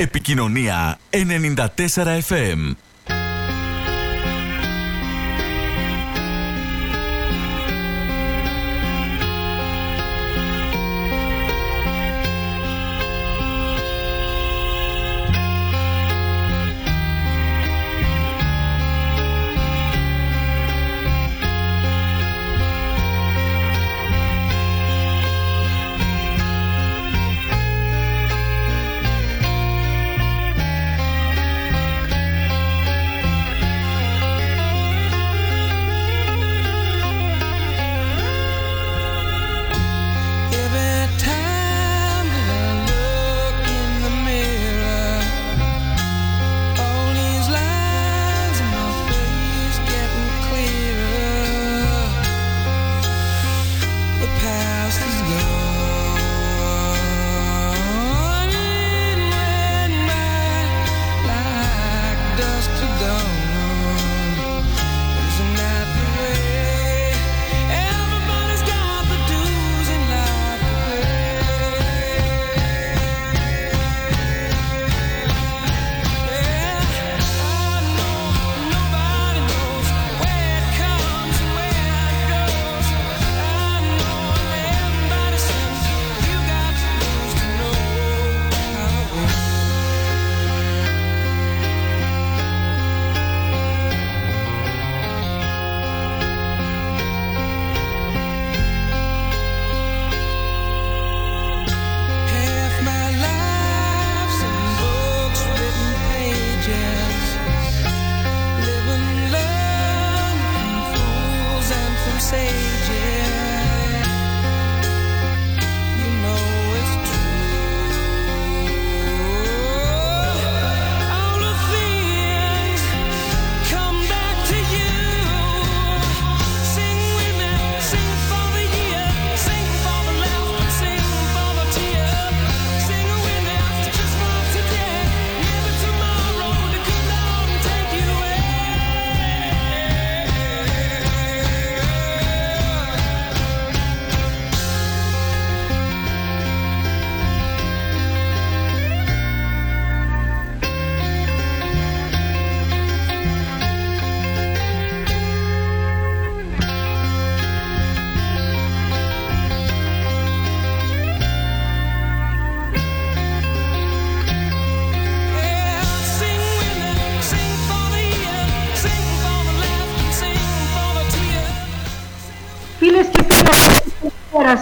Επικοινωνία 94 FM.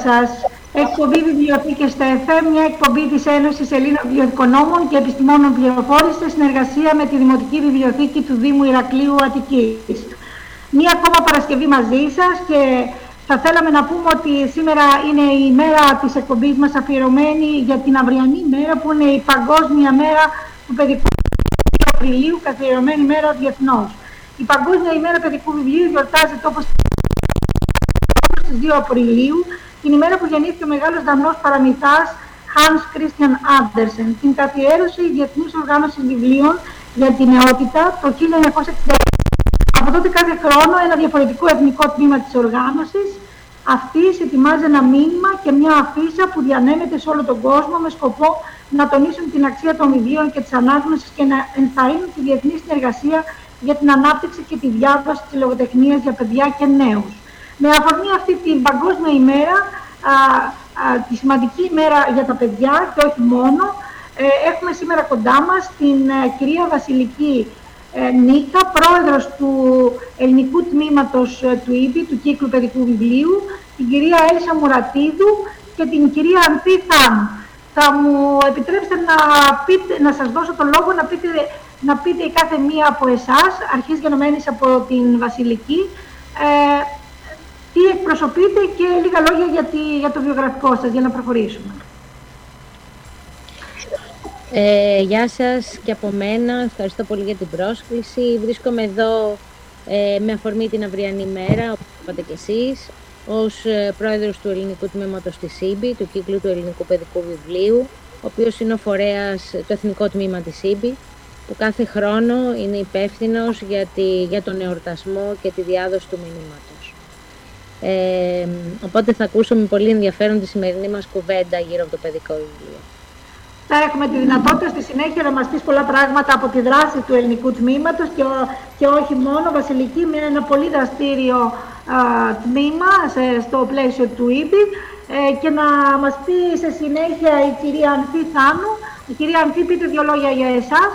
Σας. Εκπομπή Βιβλιοθήκες στα ΕΦΕ, μια εκπομπή της Ένωσης Ελλήνων Βιβλιοθηκονόμων και Επιστημόνων Πληροφόρησης σε συνεργασία με τη Δημοτική Βιβλιοθήκη του Δήμου Ηρακλείου Αττικής. Μία ακόμα Παρασκευή μαζί σας και θα θέλαμε να πούμε ότι σήμερα είναι η μέρα της εκπομπής μας αφιερωμένη για την αυριανή μέρα που είναι η Παγκόσμια Μέρα του Παιδικού Απριλίου, καθιερωμένη μέρα διεθνώς. Η Παγκόσμια ημέρα Παιδικού Βιβλίου γιορτάζεται όπως στις 2 Απριλίου την ημέρα που γεννήθηκε ο μεγάλος Δανός παραμυθάς Hans Christian Andersen, την καθιέρωση Διεθνούς Οργάνωσης Βιβλίων για την Νεότητα το 1966. Από τότε κάθε χρόνο ένα διαφορετικό εθνικό τμήμα της οργάνωσης αυτής ετοιμάζει ένα μήνυμα και μια αφίσα που διανέμεται σε όλο τον κόσμο με σκοπό να τονίσουν την αξία των βιβλίων και της ανάγνωσης και να ενθαρρύνουν τη διεθνή συνεργασία για την ανάπτυξη και τη διάβαση της λογοτεχνίας για παιδιά και νέους. Με αφορμή αυτή την παγκόσμια ημέρα, α, α, τη σημαντική ημέρα για τα παιδιά και όχι μόνο, ε, έχουμε σήμερα κοντά μας την ε, κυρία Βασιλική ε, Νίκα, πρόεδρος του ελληνικού τμήματος του ΙΠΗ, του κύκλου παιδικού βιβλίου, την κυρία Έλισσα Μουρατίδου και την κυρία Ανθή Θάμ. Θα μου επιτρέψετε να, πείτε, να σας δώσω το λόγο να πείτε, να πείτε κάθε μία από εσάς, αρχής γενομένης από την Βασιλική, τι εκπροσωπείτε και λίγα λόγια για, για το βιογραφικό σας, για να προχωρήσουμε. Ε, γεια σας και από μένα, ευχαριστώ πολύ για την πρόσκληση. Βρίσκομαι εδώ ε, με αφορμή την αυριανή μέρα, όπως είπατε και εσείς, ως ε, πρόεδρος του ελληνικού τμήματος της ΣΥΜΠΗ, του κύκλου του ελληνικού παιδικού βιβλίου, ο οποίος είναι ο φορέας, το εθνικό τμήμα της ΣΥΜΠΗ, που κάθε χρόνο είναι υπεύθυνος για, για τον εορτασμό και τη διάδοση του μηνύματος. Ε, οπότε θα ακούσω με πολύ ενδιαφέρον τη σημερινή μας κουβέντα γύρω από το παιδικό βιβλίο. θα έχουμε τη δυνατότητα στη συνέχεια να μας πεις πολλά πράγματα από τη δράση του ελληνικού τμήματος και, και όχι μόνο. Βασιλική με ένα πολύ δραστήριο τμήμα σε, στο πλαίσιο του ΙΠΗ ε, και να μας πει σε συνέχεια η κυρία Ανθή Θάνου. Η κυρία Ανθή, πείτε δύο λόγια για εσάς.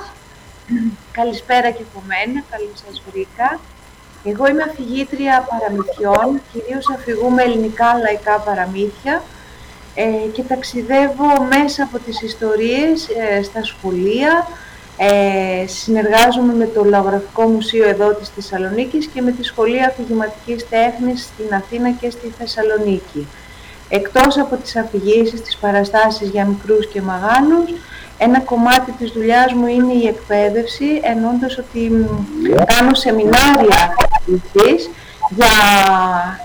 Καλησπέρα και από μένα, καλώς σας βρήκα. Εγώ είμαι αφηγήτρια παραμυθιών, κυρίως αφηγούμε ελληνικά λαϊκά παραμύθια ε, και ταξιδεύω μέσα από τις ιστορίες ε, στα σχολεία, ε, συνεργάζομαι με το Λαογραφικό Μουσείο εδώ της Θεσσαλονίκης και με τη Σχολή Αφηγηματικής Τέχνης στην Αθήνα και στη Θεσσαλονίκη. Εκτός από τις αφηγήσεις, τις παραστάσεις για μικρούς και μεγάλους, ένα κομμάτι της δουλειάς μου είναι η εκπαίδευση, ενώντας ότι κάνω σεμινάρια για,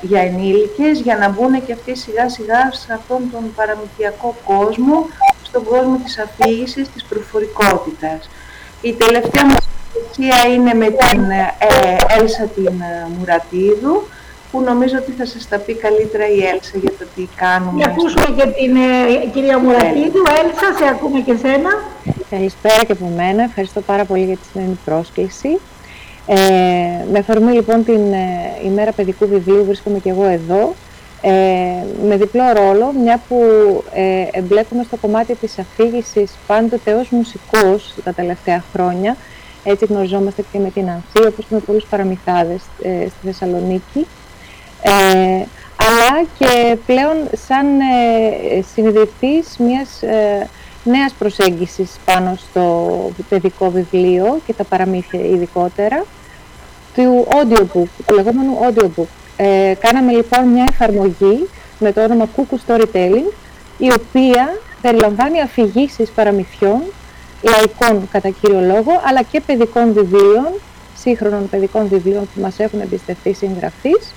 για ενήλικες, για να μπουν και αυτοί σιγά σιγά σε αυτόν τον παραμυθιακό κόσμο, στον κόσμο της αφήγησης, της προφορικότητας. Η τελευταία μου είναι με την ε, Έλσα την ε, Μουρατίδου, που νομίζω ότι θα σας τα πει καλύτερα η Έλσα για το τι κάνουμε. Να ακούσουμε και την ε, κυρία Μουρατίδου. Έλσα, σε ακούμε και σένα. Καλησπέρα και από μένα. Ευχαριστώ πάρα πολύ για τη σημερινή πρόσκληση. Ε, με αφορμή λοιπόν την ε, ημέρα παιδικού βιβλίου βρίσκομαι και εγώ εδώ ε, με διπλό ρόλο, μια που ε, εμπλέκομαι στο κομμάτι της αφήγησης πάντοτε ως μουσικός τα τελευταία χρόνια. Έτσι γνωριζόμαστε και με την Ανθή, όπως και με πολλούς παραμυθάδες ε, στη Θεσσαλονίκη. Ε, αλλά και πλέον σαν ε, συνειδητής μιας ε, νέας προσέγγισης πάνω στο παιδικό βιβλίο και τα παραμύθια ειδικότερα του audiobook, του λεγόμενου audiobook. Ε, κάναμε λοιπόν μια εφαρμογή με το όνομα Cuckoo Storytelling, η οποία περιλαμβάνει αφηγήσεις παραμυθιών, λαϊκών κατά κύριο λόγο, αλλά και παιδικών βιβλίων, σύγχρονων παιδικών βιβλίων που μας έχουν εμπιστευτεί συγγραφείς,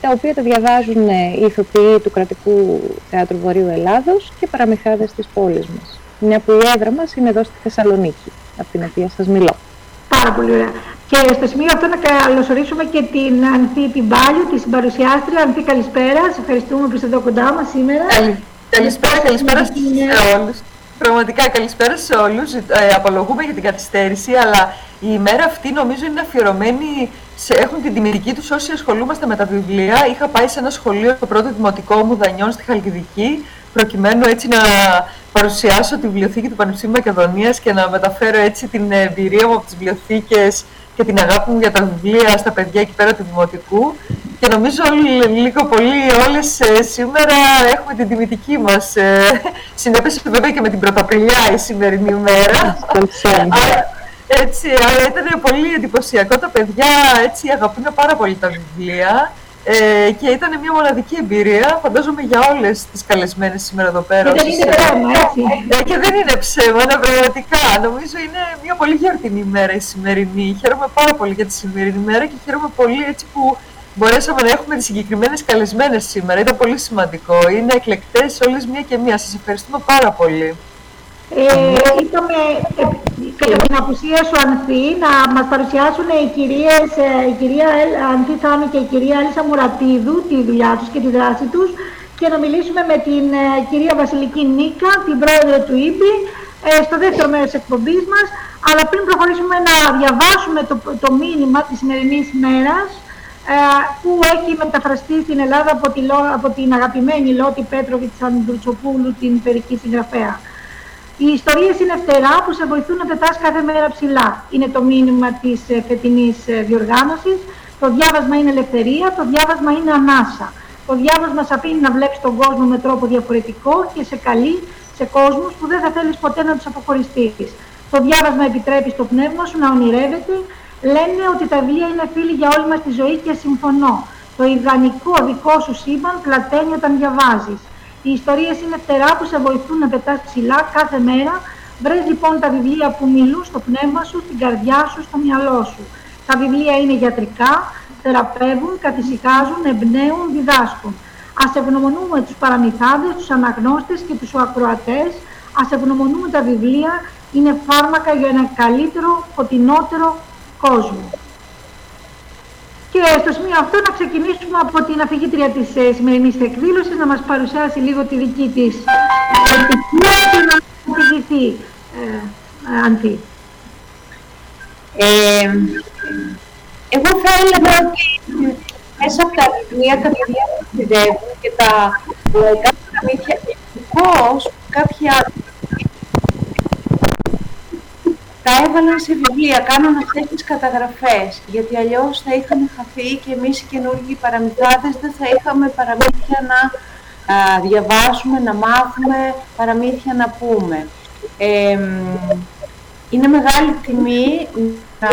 τα οποία τα διαβάζουν οι ηθοποιοί του Κρατικού Θεάτρου Βορείου Ελλάδος και παραμυθάδες της πόλης μας. Μια που η έδρα μας είναι εδώ στη Θεσσαλονίκη, από την οποία σας μιλώ. Πάρα πολύ ωραία. Και στο σημείο αυτό να καλωσορίσουμε και την Ανθή Τιμπάλιου, τη συμπαρουσιάστρια. Ανθή, καλησπέρα. Σε ευχαριστούμε που είστε εδώ κοντά μας σήμερα. Καλησπέρα, καλησπέρα σε όλους. Πραγματικά καλησπέρα σε όλους. Ε, απολογούμε για την καθυστέρηση, αλλά η ημέρα αυτή νομίζω είναι αφιερωμένη. Σε, έχουν την τιμητική τους όσοι ασχολούμαστε με τα βιβλία. Είχα πάει σε ένα σχολείο, το πρώτο δημοτικό μου Δανιών στη Χαλκιδική, προκειμένου έτσι να παρουσιάσω τη βιβλιοθήκη του Πανεπιστήμιου Μακεδονίας και να μεταφέρω έτσι την εμπειρία μου από τις βιβλιοθήκες και την αγάπη μου για τα βιβλία στα παιδιά εκεί πέρα του Δημοτικού και νομίζω λίγο πολύ όλες ε, σήμερα έχουμε την τιμητική μας. Ε, συνέπεσε βέβαια και με την Πρωταπριλιά η σημερινή ημέρα. έτσι, αλλά ήταν πολύ εντυπωσιακό. Τα παιδιά έτσι αγαπούν πάρα πολύ τα βιβλία. Ε, και ήταν μια μοναδική εμπειρία, φαντάζομαι για όλες τις καλεσμένες σήμερα εδώ πέρα. Και δεν είναι ψέμα, έτσι. Ε, και δεν είναι ψέμα, ναι, πραγματικά. Νομίζω είναι μια πολύ γιορτινή ημέρα η σημερινή. Χαίρομαι πάρα πολύ για τη σημερινή ημέρα και χαίρομαι πολύ έτσι που μπορέσαμε να έχουμε τις συγκεκριμένες καλεσμένες σήμερα. Ήταν πολύ σημαντικό. Είναι εκλεκτές όλες μία και μία. Σας ευχαριστούμε πάρα πολύ. Ε, είπαμε κατά την απουσία σου Ανθή να μας παρουσιάσουν οι κυρίες, ε, η κυρία Ανθή Θάνου και η κυρία Έλισσα Μουρατίδου τη δουλειά τους και τη δράση τους και να μιλήσουμε με την ε, κυρία Βασιλική Νίκα, την πρόεδρο του ΙΠΗ, ε, στο δεύτερο μέρος της εκπομπής μας. Αλλά πριν προχωρήσουμε να διαβάσουμε το, το μήνυμα της σημερινής μέρας, που έχει μεταφραστεί στην Ελλάδα από, τη, από την αγαπημένη Λότη Πέτροβιτς Ανδρουτσοπούλου, την περική συγγραφέα. Οι ιστορίες είναι φτερά που σε βοηθούν να πετάς κάθε μέρα ψηλά. Είναι το μήνυμα της ε, φετινής ε, διοργάνωσης. Το διάβασμα είναι ελευθερία, το διάβασμα είναι ανάσα. Το διάβασμα σε αφήνει να βλέπεις τον κόσμο με τρόπο διαφορετικό και σε καλεί σε κόσμους που δεν θα θέλεις ποτέ να τους αποχωριστείς. Το διάβασμα επιτρέπει στο πνεύμα σου να ονειρεύεται. Λένε ότι τα βιβλία είναι φίλοι για όλη μας τη ζωή και συμφωνώ. Το ιδανικό δικό σου σύμπαν πλαταίνει όταν διαβάζεις. Οι ιστορίες είναι φτερά που σε βοηθούν να πετάς ψηλά κάθε μέρα. Βρες λοιπόν τα βιβλία που μιλούν στο πνεύμα σου, στην καρδιά σου, στο μυαλό σου. Τα βιβλία είναι γιατρικά, θεραπεύουν, καθησυχάζουν, εμπνέουν, διδάσκουν. Ας ευγνωμονούμε τους παραμυθάδες, τους αναγνώστες και τους ακροατές. Ας ευγνωμονούμε τα βιβλία, είναι φάρμακα για ένα καλύτερο, φωτεινότερο κόσμο. Και στο σημείο αυτό να ξεκινήσουμε από την αφηγήτρια της ε, σημερινής εκδήλωσης, να μας παρουσιάσει λίγο τη δική της επιτυχία και να αφηγηθεί, ε, Αντί. Ε, εγώ θα έλεγα ότι μέσα από τα βιβλία τα παιδιά που ταξιδεύουν και τα λαϊκά παραμύθια, ευτυχώς κάποιοι άνθρωποι τα έβαλαν σε βιβλία, κάνουν αυτές τις καταγραφές, γιατί αλλιώς θα είχαμε χαθεί και εμείς οι καινούργιοι παραμυθάδες δεν θα είχαμε παραμύθια να α, διαβάσουμε, να μάθουμε, παραμύθια να πούμε. Ε, είναι μεγάλη τιμή να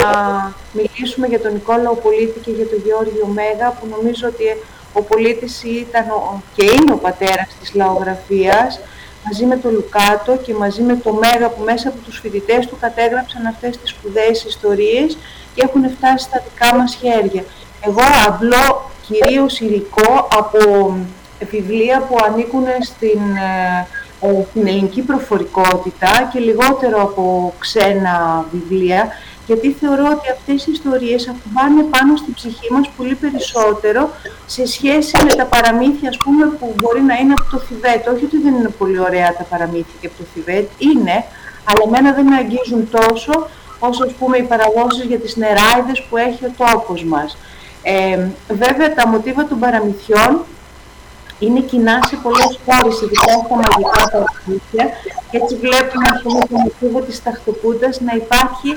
μιλήσουμε για τον Νικόλαο Πολίτη και για τον Γιώργιο Μέγα, που νομίζω ότι ο Πολίτης ήταν και είναι ο πατέρας της λαογραφίας, μαζί με τον Λουκάτο και μαζί με τον Μέγα που μέσα από τους φοιτητές του κατέγραψαν αυτές τις σπουδαίες ιστορίες και έχουν φτάσει στα δικά μας χέρια. Εγώ απλό κυρίως υλικό από βιβλία που ανήκουν στην ε, την ελληνική προφορικότητα και λιγότερο από ξένα βιβλία, γιατί θεωρώ ότι αυτές οι ιστορίες ακουμπάνε πάνω στην ψυχή μας πολύ περισσότερο σε σχέση με τα παραμύθια, ας πούμε, που μπορεί να είναι από το Θιβέτ. Όχι ότι δεν είναι πολύ ωραία τα παραμύθια και από το Θιβέτ, είναι, αλλά εμένα δεν με αγγίζουν τόσο όσο, ας πούμε, οι παραγώσεις για τις νεράιδες που έχει ο τόπος μας. Ε, βέβαια, τα μοτίβα των παραμυθιών είναι κοινά σε πολλές χώρες, ειδικά στα μαγικά παραμύθια. Και έτσι βλέπουμε ας πούμε, το μοτίβο της ταχτοπούτας να υπάρχει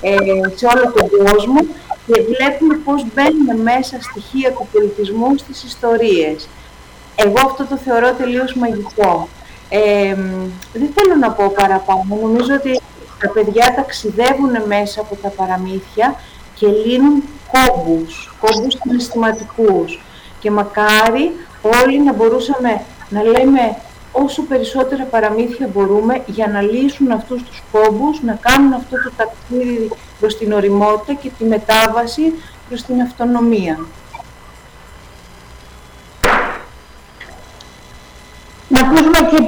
ε, σε όλο τον κόσμο και βλέπουμε πώς μπαίνουν μέσα στοιχεία του πολιτισμού στις ιστορίες. Εγώ αυτό το θεωρώ τελείως μαγικό. Ε, δεν θέλω να πω παραπάνω. Νομίζω ότι τα παιδιά ταξιδεύουν μέσα από τα παραμύθια και λύνουν κόμπους, κόμπους συναισθηματικούς. Και μακάρι όλοι να μπορούσαμε να λέμε όσο περισσότερα παραμύθια μπορούμε για να λύσουν αυτούς τους κόμπους, να κάνουν αυτό το ταξίδι προς την οριμότητα και τη μετάβαση προς την αυτονομία. Να ακούσουμε και την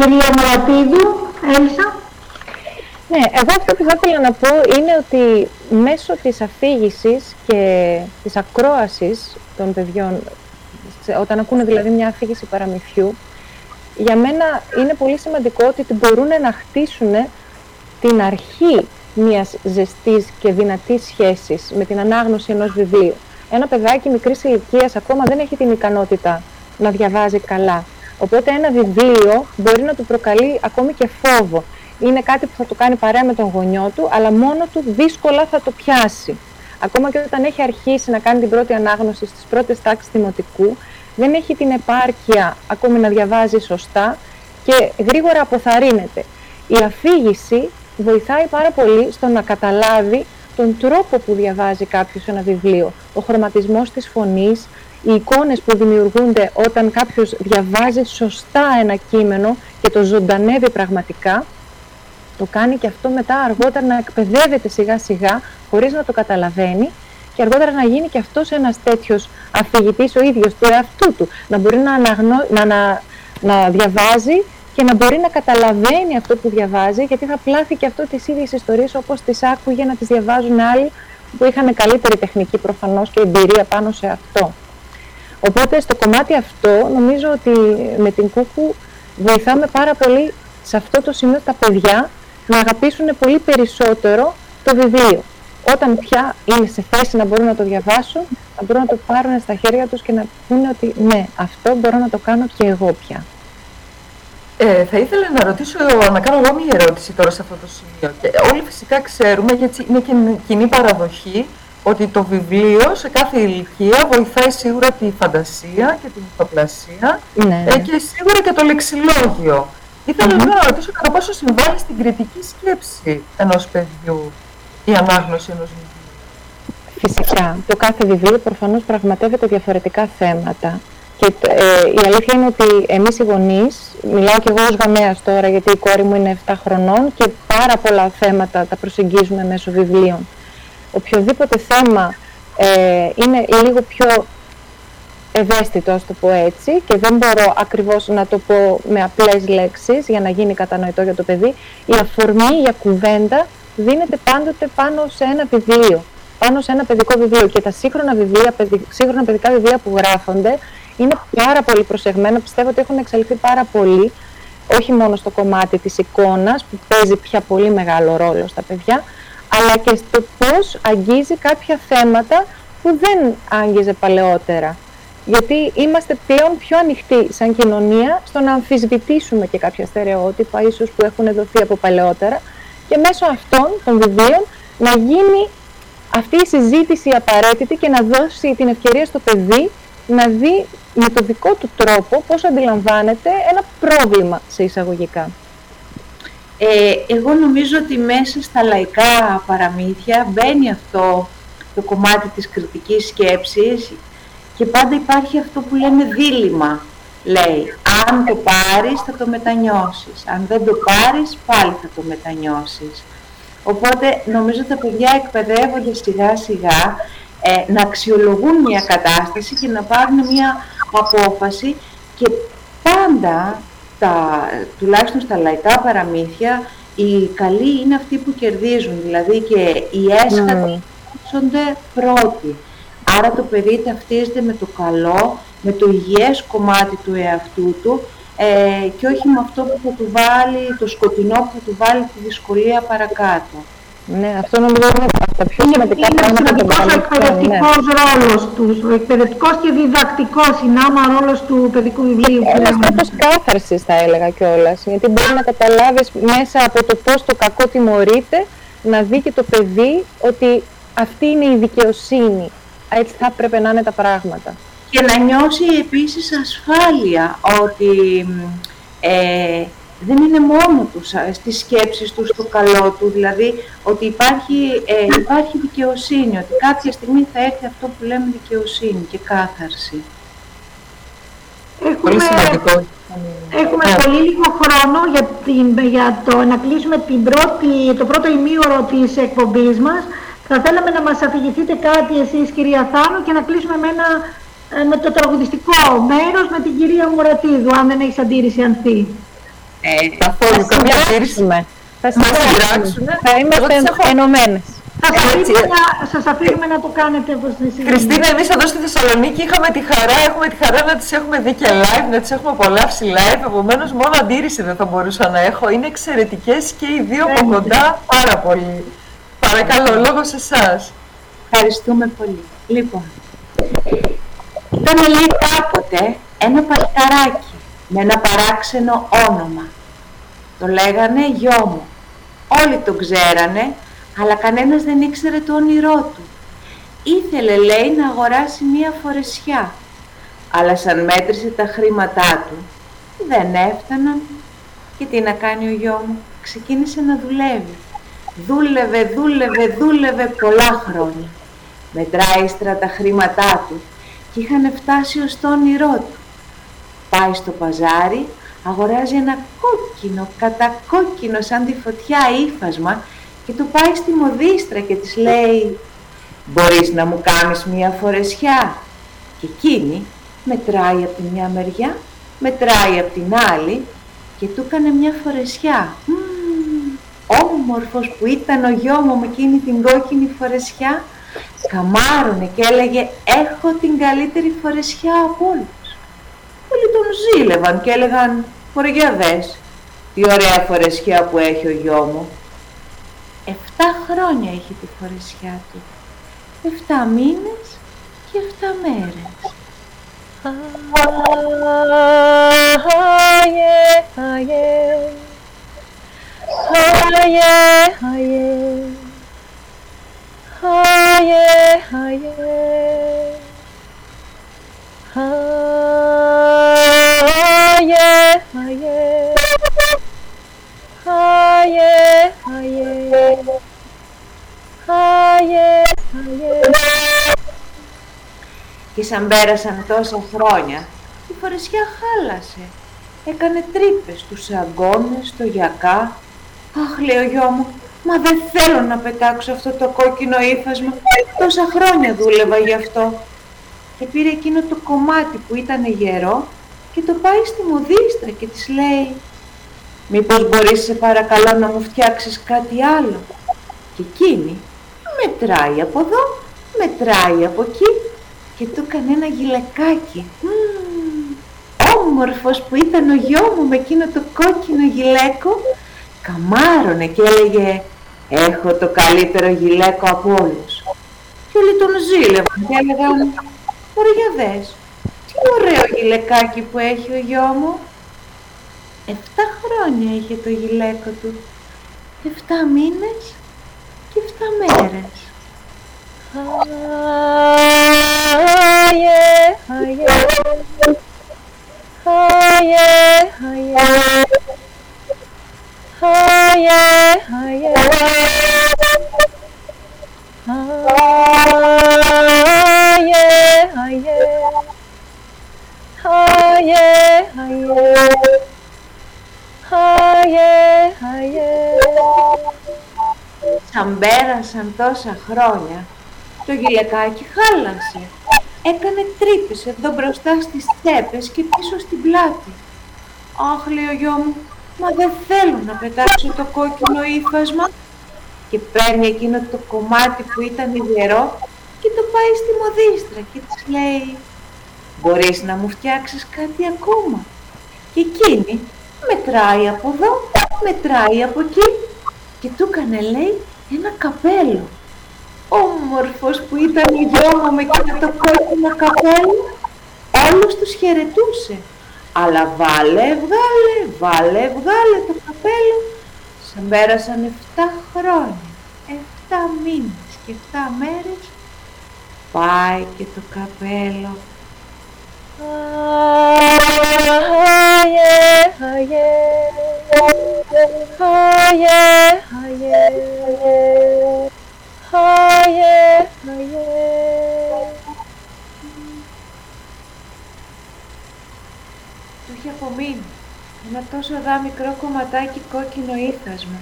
κυρία Μαρατίδου, Έλσα. Ναι, εγώ αυτό που θα ήθελα να πω είναι ότι μέσω της αφήγησης και της ακρόασης των παιδιών όταν ακούνε δηλαδή μια αφήγηση παραμυθιού, για μένα είναι πολύ σημαντικό ότι μπορούν να χτίσουν την αρχή μιας ζεστής και δυνατής σχέσης με την ανάγνωση ενός βιβλίου. Ένα παιδάκι μικρής ηλικίας ακόμα δεν έχει την ικανότητα να διαβάζει καλά. Οπότε ένα βιβλίο μπορεί να του προκαλεί ακόμη και φόβο. Είναι κάτι που θα το κάνει παρέα με τον γονιό του, αλλά μόνο του δύσκολα θα το πιάσει. Ακόμα και όταν έχει αρχίσει να κάνει την πρώτη ανάγνωση στις πρώτες τάξεις δημοτικού, δεν έχει την επάρκεια ακόμη να διαβάζει σωστά και γρήγορα αποθαρρύνεται. Η αφήγηση βοηθάει πάρα πολύ στο να καταλάβει τον τρόπο που διαβάζει κάποιος ένα βιβλίο. Ο χρωματισμός της φωνής, οι εικόνες που δημιουργούνται όταν κάποιος διαβάζει σωστά ένα κείμενο και το ζωντανεύει πραγματικά, το κάνει και αυτό μετά αργότερα να εκπαιδεύεται σιγά σιγά χωρίς να το καταλαβαίνει και αργότερα να γίνει και αυτός ένας τέτοιος αφηγητής ο ίδιος του εαυτού του, να μπορεί να, αναγνω... να, να, να διαβάζει και να μπορεί να καταλαβαίνει αυτό που διαβάζει, γιατί θα πλάθει και αυτό τις ίδιες ιστορίες όπως τις άκουγε να τις διαβάζουν άλλοι που είχαν καλύτερη τεχνική προφανώς και εμπειρία πάνω σε αυτό. Οπότε στο κομμάτι αυτό νομίζω ότι με την Κούκου βοηθάμε πάρα πολύ σε αυτό το σημείο τα παιδιά να αγαπήσουν πολύ περισσότερο το βιβλίο όταν πια είναι σε θέση να μπορούν να το διαβάσουν, να μπορούν να το πάρουν στα χέρια τους και να πούνε ότι ναι, αυτό μπορώ να το κάνω και εγώ πια. Ε, θα ήθελα να ρωτήσω, να κάνω εγώ μια ερώτηση τώρα σε αυτό το σημείο. Και όλοι φυσικά ξέρουμε, γιατί είναι και κοινή παραδοχή, ότι το βιβλίο σε κάθε ηλικία βοηθάει σίγουρα τη φαντασία και την ηθοπλασία ναι. ε, και σίγουρα και το λεξιλόγιο. Ήθελα mm-hmm. να ρωτήσω κατά πόσο συμβάλλει στην κριτική σκέψη ενός παιδιού η ανάγνωση ενός βιβλίου. Φυσικά. Το κάθε βιβλίο προφανώς πραγματεύεται διαφορετικά θέματα. Και ε, η αλήθεια είναι ότι εμείς οι γονείς, μιλάω και εγώ ως γαμέας τώρα γιατί η κόρη μου είναι 7 χρονών και πάρα πολλά θέματα τα προσεγγίζουμε μέσω βιβλίων. Οποιοδήποτε θέμα ε, είναι λίγο πιο ευαίσθητο, ας το πω έτσι, και δεν μπορώ ακριβώς να το πω με απλές λέξεις για να γίνει κατανοητό για το παιδί, η αφορμή για κουβέντα δίνεται πάντοτε πάνω σε ένα βιβλίο, πάνω σε ένα παιδικό βιβλίο. Και τα σύγχρονα, βιβλία, σύγχρονα παιδικά βιβλία που γράφονται είναι πάρα πολύ προσεγμένα. Πιστεύω ότι έχουν εξελιχθεί πάρα πολύ όχι μόνο στο κομμάτι της εικόνας που παίζει πια πολύ μεγάλο ρόλο στα παιδιά, αλλά και στο πώς αγγίζει κάποια θέματα που δεν άγγιζε παλαιότερα. Γιατί είμαστε πλέον πιο ανοιχτοί σαν κοινωνία στο να αμφισβητήσουμε και κάποια στερεότυπα ίσως που έχουν δοθεί από παλαιότερα και μέσω αυτών των βιβλίων να γίνει αυτή η συζήτηση απαραίτητη και να δώσει την ευκαιρία στο παιδί να δει με το δικό του τρόπο πώς αντιλαμβάνεται ένα πρόβλημα σε εισαγωγικά. Ε, εγώ νομίζω ότι μέσα στα λαϊκά παραμύθια μπαίνει αυτό το κομμάτι της κριτικής σκέψης και πάντα υπάρχει αυτό που λέμε δίλημα. Λέει, αν το πάρεις θα το μετανιώσεις, αν δεν το πάρεις πάλι θα το μετανιώσεις. Οπότε νομίζω τα παιδιά εκπαιδεύονται σιγά σιγά ε, να αξιολογούν μια κατάσταση και να πάρουν μια απόφαση και πάντα, τα, τουλάχιστον στα λαϊκά παραμύθια, οι καλοί είναι αυτοί που κερδίζουν, δηλαδή και οι έσχατοι mm. πρώτοι. Άρα το παιδί ταυτίζεται με το καλό, με το υγιές κομμάτι του εαυτού του ε, και όχι με αυτό που θα του βάλει, το σκοτεινό που θα του βάλει τη δυσκολία παρακάτω. Ναι, αυτό νομίζω είναι από τα πιο σημαντικά πράγματα που Είναι ο εκπαιδευτικός ναι. ρόλος τους, ο εκπαιδευτικός και διδακτικός συνάμα ρόλος του παιδικού βιβλίου. Ένα τρόπο κάθαρσης, θα έλεγα κιόλας. Γιατί μπορεί να καταλάβεις μέσα από το πώς το κακό τιμωρείται, να δει και το παιδί ότι αυτή είναι η δικαιοσύνη. Έτσι θα έπρεπε να είναι τα πράγματα. Και να νιώσει επίσης ασφάλεια ότι ε, δεν είναι μόνο τους στις σκέψεις τους, στο καλό του, δηλαδή ότι υπάρχει, ε, υπάρχει δικαιοσύνη, ότι κάποια στιγμή θα έρθει αυτό που λέμε δικαιοσύνη και κάθαρση. Έχουμε, πολύ σημαντικό. Έχουμε yeah. πολύ λίγο χρόνο για, την, για το να κλείσουμε την πρώτη, το πρώτο ημίωρο της εκπομπής μας. Θα θέλαμε να μας αφηγηθείτε κάτι εσείς κυρία Θάνο και να κλείσουμε με, ένα, ε, με το τραγουδιστικό μέρος με την κυρία Μουρατίδου, αν δεν έχεις αντίρρηση Ανθή. Ε, καθόλου καμία αντίρρηση. Θα συντράξουμε. Θα είμαστε ενωμένες. Σας αφήνουμε να το κάνετε όπως εσείς. Χριστίνα, εμείς εδώ στη Θεσσαλονίκη είχαμε τη χαρά, έχουμε τη χαρά να τις έχουμε δει και live, να τις έχουμε απολαύσει live, επομένως μόνο αντίρρηση δεν θα μπορούσα να έχω. Είναι εξαιρετικές και οι δύο από κοντά πάρα πολύ. Παρακαλώ, λόγω σε εσάς. Ευχαριστούμε πολύ. Λοιπόν, ήταν λέει κάποτε ένα παλικαράκι με ένα παράξενο όνομα. Το λέγανε γιο μου. Όλοι το ξέρανε, αλλά κανένας δεν ήξερε το όνειρό του. Ήθελε, λέει, να αγοράσει μία φορεσιά, αλλά σαν μέτρησε τα χρήματά του, δεν έφταναν. Και τι να κάνει ο γιο μου, ξεκίνησε να δουλεύει. Δούλευε, δούλευε, δούλευε πολλά χρόνια. Μετράει ύστερα τα χρήματά του και είχαν φτάσει ως το όνειρό του. Πάει στο παζάρι, αγοράζει ένα κόκκινο, κατακόκκινο σαν τη φωτιά ύφασμα και του πάει στη μοδίστρα και της λέει «Μπορείς να μου κάνεις μία φορεσιά» και εκείνη μετράει από τη μια μεριά, μετράει από την άλλη και του έκανε μια φορεσιά. Μ, όμορφος που ήταν ο γιο μου με εκείνη την κόκκινη φορεσιά, καμάρωνε και έλεγε «Έχω την καλύτερη φορεσιά από όλους». Όλοι τον ζήλευαν και έλεγαν «Μωρέ δες, τι ωραία φορεσιά που έχει ο γιο μου». Εφτά χρόνια έχει τη φορεσιά του. Εφτά μήνες και εφτά μέρες. Χάγε, χάγε, χάγε, χάγε, χάγε, Χάγε, χάγε, χάγε, χάγε, χάγε, χάγε. Και σαν πέρασαν τόσα χρόνια, η φορεσιά χάλασε. Έκανε τρύπες στους αγκώνες, στο γιακά. Αχ, λέει ο γιο μου, μα δεν θέλω να πετάξω αυτό το κόκκινο ύφασμα. Τόσα χρόνια δούλευα γι' αυτό και πήρε εκείνο το κομμάτι που ήταν γερό και το πάει στη μοδίστρα και της λέει «Μήπως μπορείς σε παρακαλώ να μου φτιάξεις κάτι άλλο» και εκείνη μετράει από εδώ, μετράει από εκεί και του έκανε ένα γυλακάκι. όμορφος που ήταν ο γιο μου με εκείνο το κόκκινο γυλαίκο, καμάρωνε και έλεγε «Έχω το καλύτερο γυλαίκο από όλους». Και όλοι τον ζήλευαν και έλεγαν «Ωραία για δες, τι ωραίο γυλαικάκι που έχει ο γιο μου». Εφτά χρόνια είχε το γυλαίκο του, εφτά μήνες και εφτά μέρες. Σαν πέρασαν τόσα χρόνια, το γυλαικάκι χάλασε. Έκανε τρύπες εδώ μπροστά στις τσέπες και πίσω στην πλάτη. Αχ, λέει ο γιο μου, μα δεν θέλω να πετάξω το κόκκινο ύφασμα. Και παίρνει εκείνο το κομμάτι που ήταν ιδιαιρό και το πάει στη μοδίστρα και της λέει «Μπορείς να μου φτιάξεις κάτι ακόμα» και εκείνη μετράει από εδώ, μετράει από εκεί και του έκανε λέει ένα καπέλο. Όμορφος που ήταν η γιο μου με εκείνο το κόκκινο καπέλο, όλους τους χαιρετούσε. Αλλά βάλε, βγάλε, βάλε, βγάλε το καπέλο. Σαν πέρασαν 7 χρόνια, 7 μήνες και 7 μέρες, πάει και το καπέλο. Του είχε απομείνει ένα τόσο δά μικρό κομματάκι κόκκινο ύφασμα.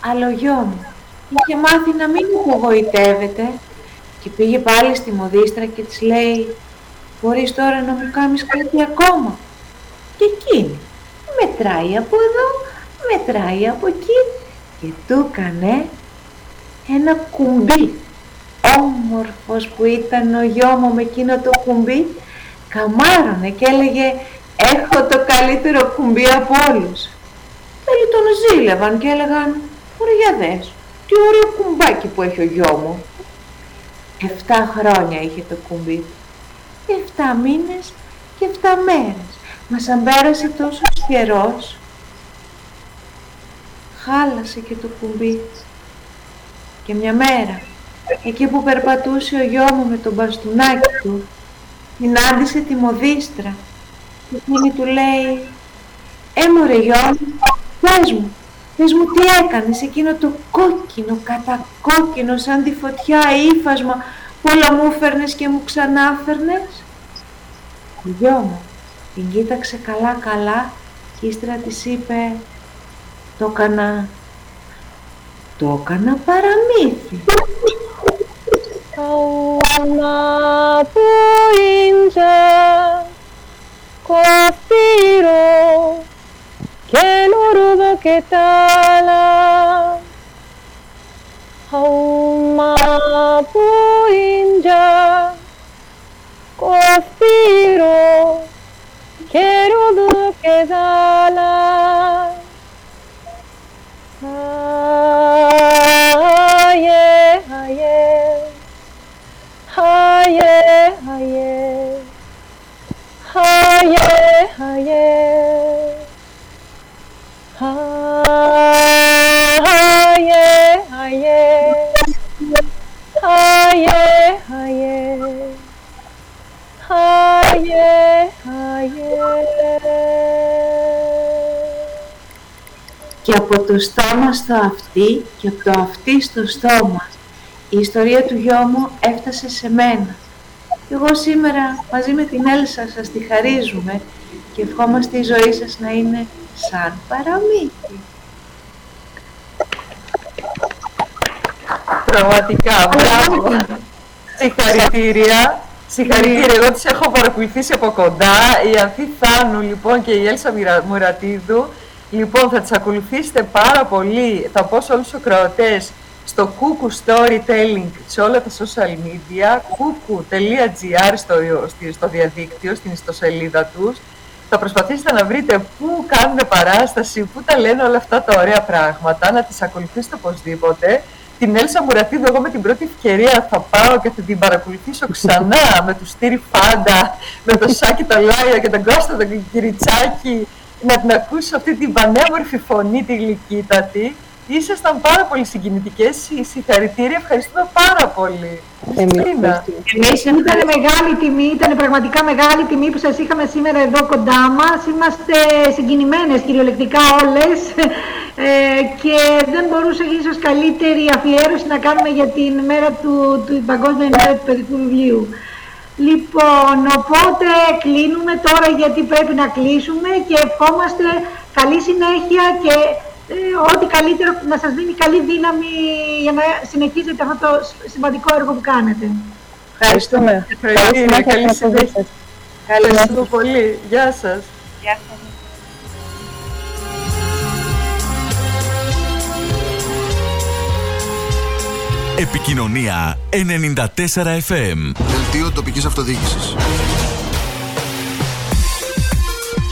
Αλλά ο γιο μου είχε μάθει να μην υπογοητεύεται και πήγε πάλι στη μοδίστρα και της λέει «Μπορείς τώρα να μου κάνεις κάτι ακόμα» και εκείνη μετράει από εδώ, μετράει από εκεί και του έκανε ένα κουμπί. Όμορφος που ήταν ο γιο μου με εκείνο το κουμπί, καμάρωνε και έλεγε «Έχω το καλύτερο κουμπί από όλους». Όλοι τον ζήλευαν και έλεγαν «Ωραία δες, τι ωραίο κουμπάκι που έχει ο γιο μου». Εφτά χρόνια είχε το κουμπί εφτά μήνες και εφτά μέρες. Μας σαν πέρασε τόσο καιρός, χάλασε και το κουμπί. Και μια μέρα, εκεί που περπατούσε ο γιο μου με τον μπαστούνάκι του, συνάντησε τη μοδίστρα και εκείνη του λέει «Ε μωρέ γιο μου, πες μου, πες μου τι έκανες εκείνο το κόκκινο, κατακόκκινο σαν τη φωτιά ύφασμα που όλα μου φέρνες και μου ξανά φέρνες». Ο γιος μου την κοίταξε καλά καλά και ύστερα της είπε «Το έκανα, το έκανα παραμύθι». Kauna puinja Confiro keluru kitala Hauma puinja Confiro keluru kitala Ah. Και από το στόμα στο αυτί και από το αυτί στο στόμα η ιστορία του γιού μου έφτασε σε μένα. Εγώ σήμερα μαζί με την Έλσα σας τη χαρίζουμε και ευχόμαστε η ζωή σας να είναι σαν παραμύθι. Πραγματικά, μπράβο. Συγχαρητήρια. Συγχαρητήρια, εγώ τις έχω παρακολουθήσει από κοντά. Η Ανθή Θάνου λοιπόν και η Έλσα Μυρα- Μουρατίδου. Λοιπόν, θα τις ακολουθήσετε πάρα πολύ. Θα πω σε όλους τους ακροατές στο Cuckoo Storytelling σε όλα τα social media, cuckoo.gr στο, στη- στο διαδίκτυο, στην ιστοσελίδα τους θα προσπαθήσετε να βρείτε πού κάνουν παράσταση, πού τα λένε όλα αυτά τα ωραία πράγματα, να τις ακολουθήσετε οπωσδήποτε. Την Έλσα Μουρατίδου, εγώ με την πρώτη ευκαιρία θα πάω και θα την παρακολουθήσω ξανά με του Στήρι Φάντα, με το Σάκη το Λάια και τον Κώστα τον Κυριτσάκη, να την ακούσω αυτή την πανέμορφη φωνή, τη γλυκύτατη. Ήσασταν πάρα πολύ συγκινητικές. Συγχαρητήρια, ευχαριστούμε πάρα πολύ. Εμείς ήταν μεγάλη τιμή, ήταν πραγματικά μεγάλη τιμή που σας είχαμε σήμερα εδώ κοντά μας. Είμαστε συγκινημένες κυριολεκτικά όλες ε, και δεν μπορούσε ίσως καλύτερη αφιέρωση να κάνουμε για την μέρα του, του Παγκόσμια ημέρα του παιδικού βιβλίου. Λοιπόν, οπότε κλείνουμε τώρα γιατί πρέπει να κλείσουμε και ευχόμαστε καλή συνέχεια και ε, ό,τι καλύτερο να σας δίνει καλή δύναμη για να συνεχίσετε αυτό το σημαντικό έργο που κάνετε. Ευχαριστούμε. Ευχαριστούμε. Καλή συνέχεια. Ευχαριστούμε πολύ. Γεια σας. Γεια σας. Επικοινωνία 94 FM. Δελτίο τοπικής αυτοδιοίκησης.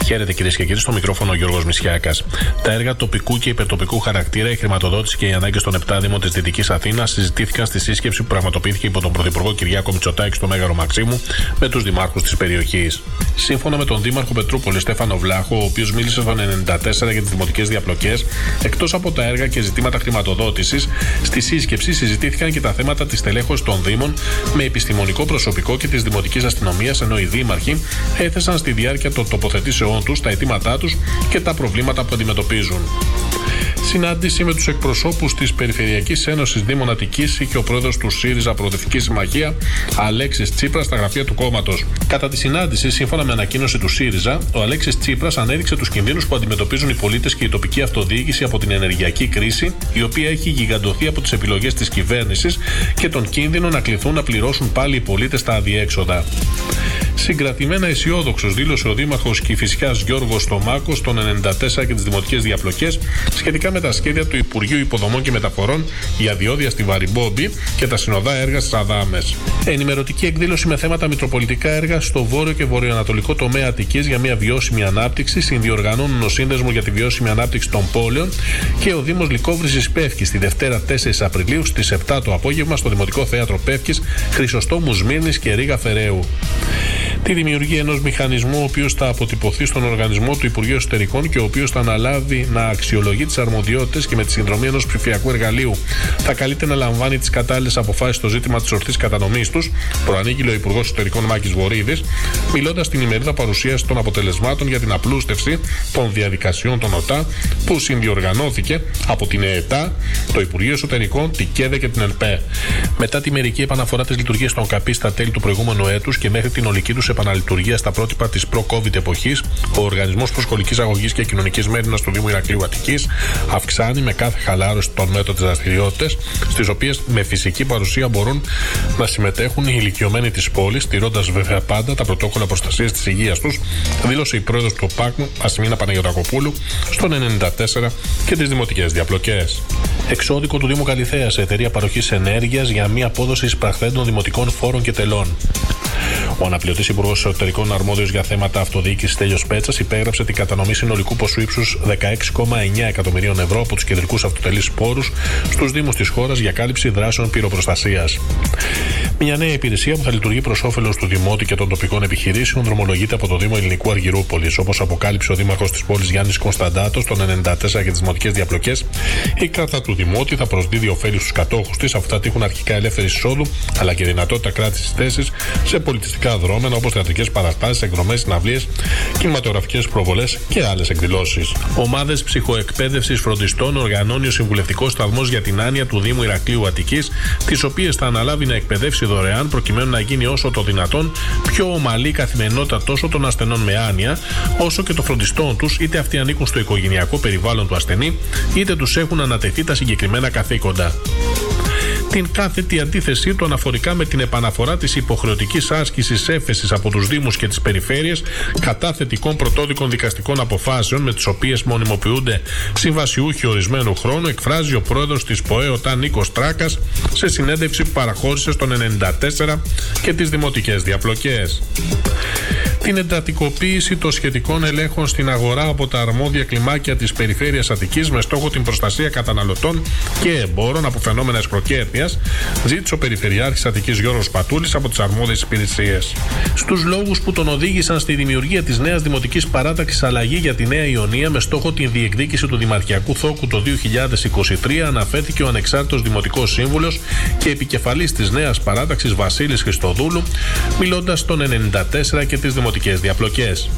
Χαίρετε κυρίες και κύριοι, στο μικρόφωνο ο Γιώργος Μισιάκας. Τα έργα τοπικού και υπερτοπικού χαρακτήρα, η χρηματοδότηση και οι ανάγκες των 7 Δήμων της Δυτικής Αθήνας συζητήθηκαν στη σύσκεψη που πραγματοποιήθηκε υπό τον Πρωθυπουργό Κυριάκο Μητσοτάκη στο Μέγαρο Μαξίμου με τους δημάρχους της περιοχής. Σύμφωνα με τον Δήμαρχο Πετρούπολη Στέφανο Βλάχο, ο οποίος μίλησε στο 94 για τις δημοτικές διαπλοκές, εκτός από τα έργα και ζητήματα χρηματοδότησης, στη σύσκεψη συζητήθηκαν και τα θέματα της τελέχωση των Δήμων με επιστημονικό προσωπικό και της δημοτικής αστυνομίας, ενώ οι δήμαρχοι έθεσαν στη διάρκεια των τοποθετήσεών τους, τα αιτήματά τους και τα προβλήματα που αντιμετωπίζουν. Συνάντηση με τους εκπροσώπους της Περιφερειακής Ένωσης Δήμων Αττική και ο πρόεδρος του ΣΥΡΙΖΑ Προοδευτικής Συμμαχία, Αλέξης Τσίπρας, στα γραφεία του κόμματος. Κατά τη συνάντηση, σύμφωνα με ανακοίνωση του ΣΥΡΙΖΑ, ο Αλέξης Τσίπρας ανέδειξε τους κινδύνους που αντιμετωπίζουν οι πολίτες και η τοπική αυτοδιοίκηση από την ενεργειακή κρίση, η οποία έχει γιγαντωθεί από τις επιλογές της κυβέρνησης και τον κίνδυνο να κληθούν να πληρώσουν πάλι οι πολίτες τα αδιέξοδα. Συγκρατημένα αισιόδοξος δήλωσε ο Δήμαρχος Κυφυσιά Γιώργος Στομάκο των 94 και τις δημοτικές διαπλοκές σχετικά με τα σχέδια του Υπουργείου Υποδομών και Μεταφορών για διόδια στη Βαριμπόμπη και τα συνοδά έργα στις Αδάμες. Ενημερωτική εκδήλωση με θέματα μητροπολιτικά έργα στο βόρειο και βορειοανατολικό τομέα Αττικής για μια βιώσιμη ανάπτυξη συνδιοργανώνουν ο Σύνδεσμος για τη Βιώσιμη Ανάπτυξη των Πόλεων και ο Δήμος Λικόβριση Πεύκης τη Δευτέρα 4 Απριλίου στις 7 το απόγευμα στο Δημοτικό Θέατρο Πεύκης Χρυσοστόμους Μύρνης και Ρίγα Φεραίου τη δημιουργία ενός μηχανισμού ο οποίος θα αποτυπωθεί στον οργανισμό του Υπουργείου Εσωτερικών και ο οποίος θα αναλάβει να αξιολογεί τις αρμοδιότητες και με τη συνδρομή ενός ψηφιακού εργαλείου θα καλείται να λαμβάνει τις κατάλληλες αποφάσεις στο ζήτημα της ορθής κατανομής τους, προανήγγειλε ο Υπουργός Εσωτερικών Μάκης Βορύδης, μιλώντας στην ημερίδα παρουσίαση των αποτελεσμάτων για την απλούστευση των διαδικασιών των ΟΤΑ που συνδιοργανώθηκε από την ΕΕΤΑ, το Υπουργείο Εσωτερικών, την ΚΕΔΕ και την ΕΛΠΕ. Μετά τη μερική επαναφορά της λειτουργίας των ΚΑΠΗ στα τέλη του προηγούμενου έτους και μέχρι την ολική τους επαναλειτουργία στα πρότυπα της προ-COVID εποχής, ο Οργανισμός Προσκολικής Αγωγής και Κοινωνικής Μέρημνας του Δήμου Ηρακλείου Αττικής αυξάνει με κάθε χαλάρωση των μέτρων τι δραστηριότητε, στις οποίες με φυσική παρουσία μπορούν να συμμετέχουν οι ηλικιωμένοι της πόλης, στηρώντας βέβαια πάντα τα πρωτόκολλα προστασίας της υγείας τους, δήλωσε η πρόεδρος του ΠΑΚΜ, Ασημίνα Παναγιωτακοπούλου, στο 94 και τις δημοτικές διαπλοκές. Εξώδικο του Δήμου Καλιθέα σε εταιρεία παροχής ενέργειας για μία απόδοση εισπραχθέντων δημοτικών φόρων και τελών. Ο αναπληρωτής Υπουργό Εσωτερικών Αρμόδιος για θέματα αυτοδιοίκησης Τέλειο Πέτσας υπέγραψε την κατανομή συνολικού ποσού ύψους 16,9 εκατομμυρίων ευρώ από τους κεντρικούς αυτοτελείς πόρους στους Δήμους της χώρας για κάλυψη δράσεων πυροπροστασίας. Μια νέα υπηρεσία που θα λειτουργεί προς όφελος του Δημότη και των τοπικών επιχειρήσεων δρομολογείται από το Δήμο Ελληνικού Αργυρούπολης. Όπως αποκάλυψε ο Δήμαρχος της πόλης Γιάννης Κωνσταντάτος των 94 για τις δημοτικές διαπλοκές, η κάρτα του Δημότη θα προσδίδει ωφέλη στους κατόχους της αφού θα τύχουν αρχικά ελεύθερης εισόδου αλλά και δυνατότητα κράτησης θέσης σε πολιτιστικά δρόμενα όπω θεατρικέ παραστάσεις, εκδρομές, συναυλίες, κινηματογραφικές προβολές και άλλες εκδηλώσεις. Ομάδες ψυχοεκπαίδευσης φροντιστών οργανώνει ο Συμβουλευτικός Σταθμός για την Άνοια του Δήμου Ηρακλείου Αττικής, τις οποίες θα αναλάβει να εκπαιδεύσει δωρεάν προκειμένου να γίνει όσο το δυνατόν πιο ομαλή καθημερινότητα τόσο των ασθενών με άνοια, όσο και των φροντιστών τους, είτε αυτοί ανήκουν στο οικογενειακό περιβάλλον του ασθενή, είτε τους έχουν ανατεθεί τα συγκεκριμένα καθήκοντα την κάθετη αντίθεσή του αναφορικά με την επαναφορά της υποχρεωτικής άσκησης έφεσης από τους Δήμους και τις περιφέρειες κατά θετικών πρωτόδικων δικαστικών αποφάσεων με τις οποίες μονιμοποιούνται συμβασιούχοι ορισμένου χρόνου, εκφράζει ο πρόεδρος της ΠΟΕ, ο Ταν Νίκος Τράκας, σε συνέντευξη που παραχώρησε στον 94 και τις δημοτικές διαπλοκές. Την εντατικοποίηση των σχετικών ελέγχων στην αγορά από τα αρμόδια κλιμάκια της περιφέρειας Αττικής με στόχο την προστασία καταναλωτών και εμπόρων από φαινόμενα εσπροκέρδεια, ζήτησε ο Περιφερειάρχης Αττικής Γιώργος Πατούλης από τις αρμόδιες υπηρεσίες. Στους λόγους που τον οδήγησαν στη δημιουργία της νέας Δημοτικής Παράταξης Αλλαγή για τη Νέα Ιωνία με στόχο την διεκδίκηση του Δημαρχιακού Θόκου το 2023, αναφέρθηκε ο ανεξάρτητος Δημοτικός Σύμβουλος και επικεφαλής της νέας παράταξης Βασίλης Χριστοδούλου, μιλώντας στον 94 και τις δημοτικές διαπλοκές.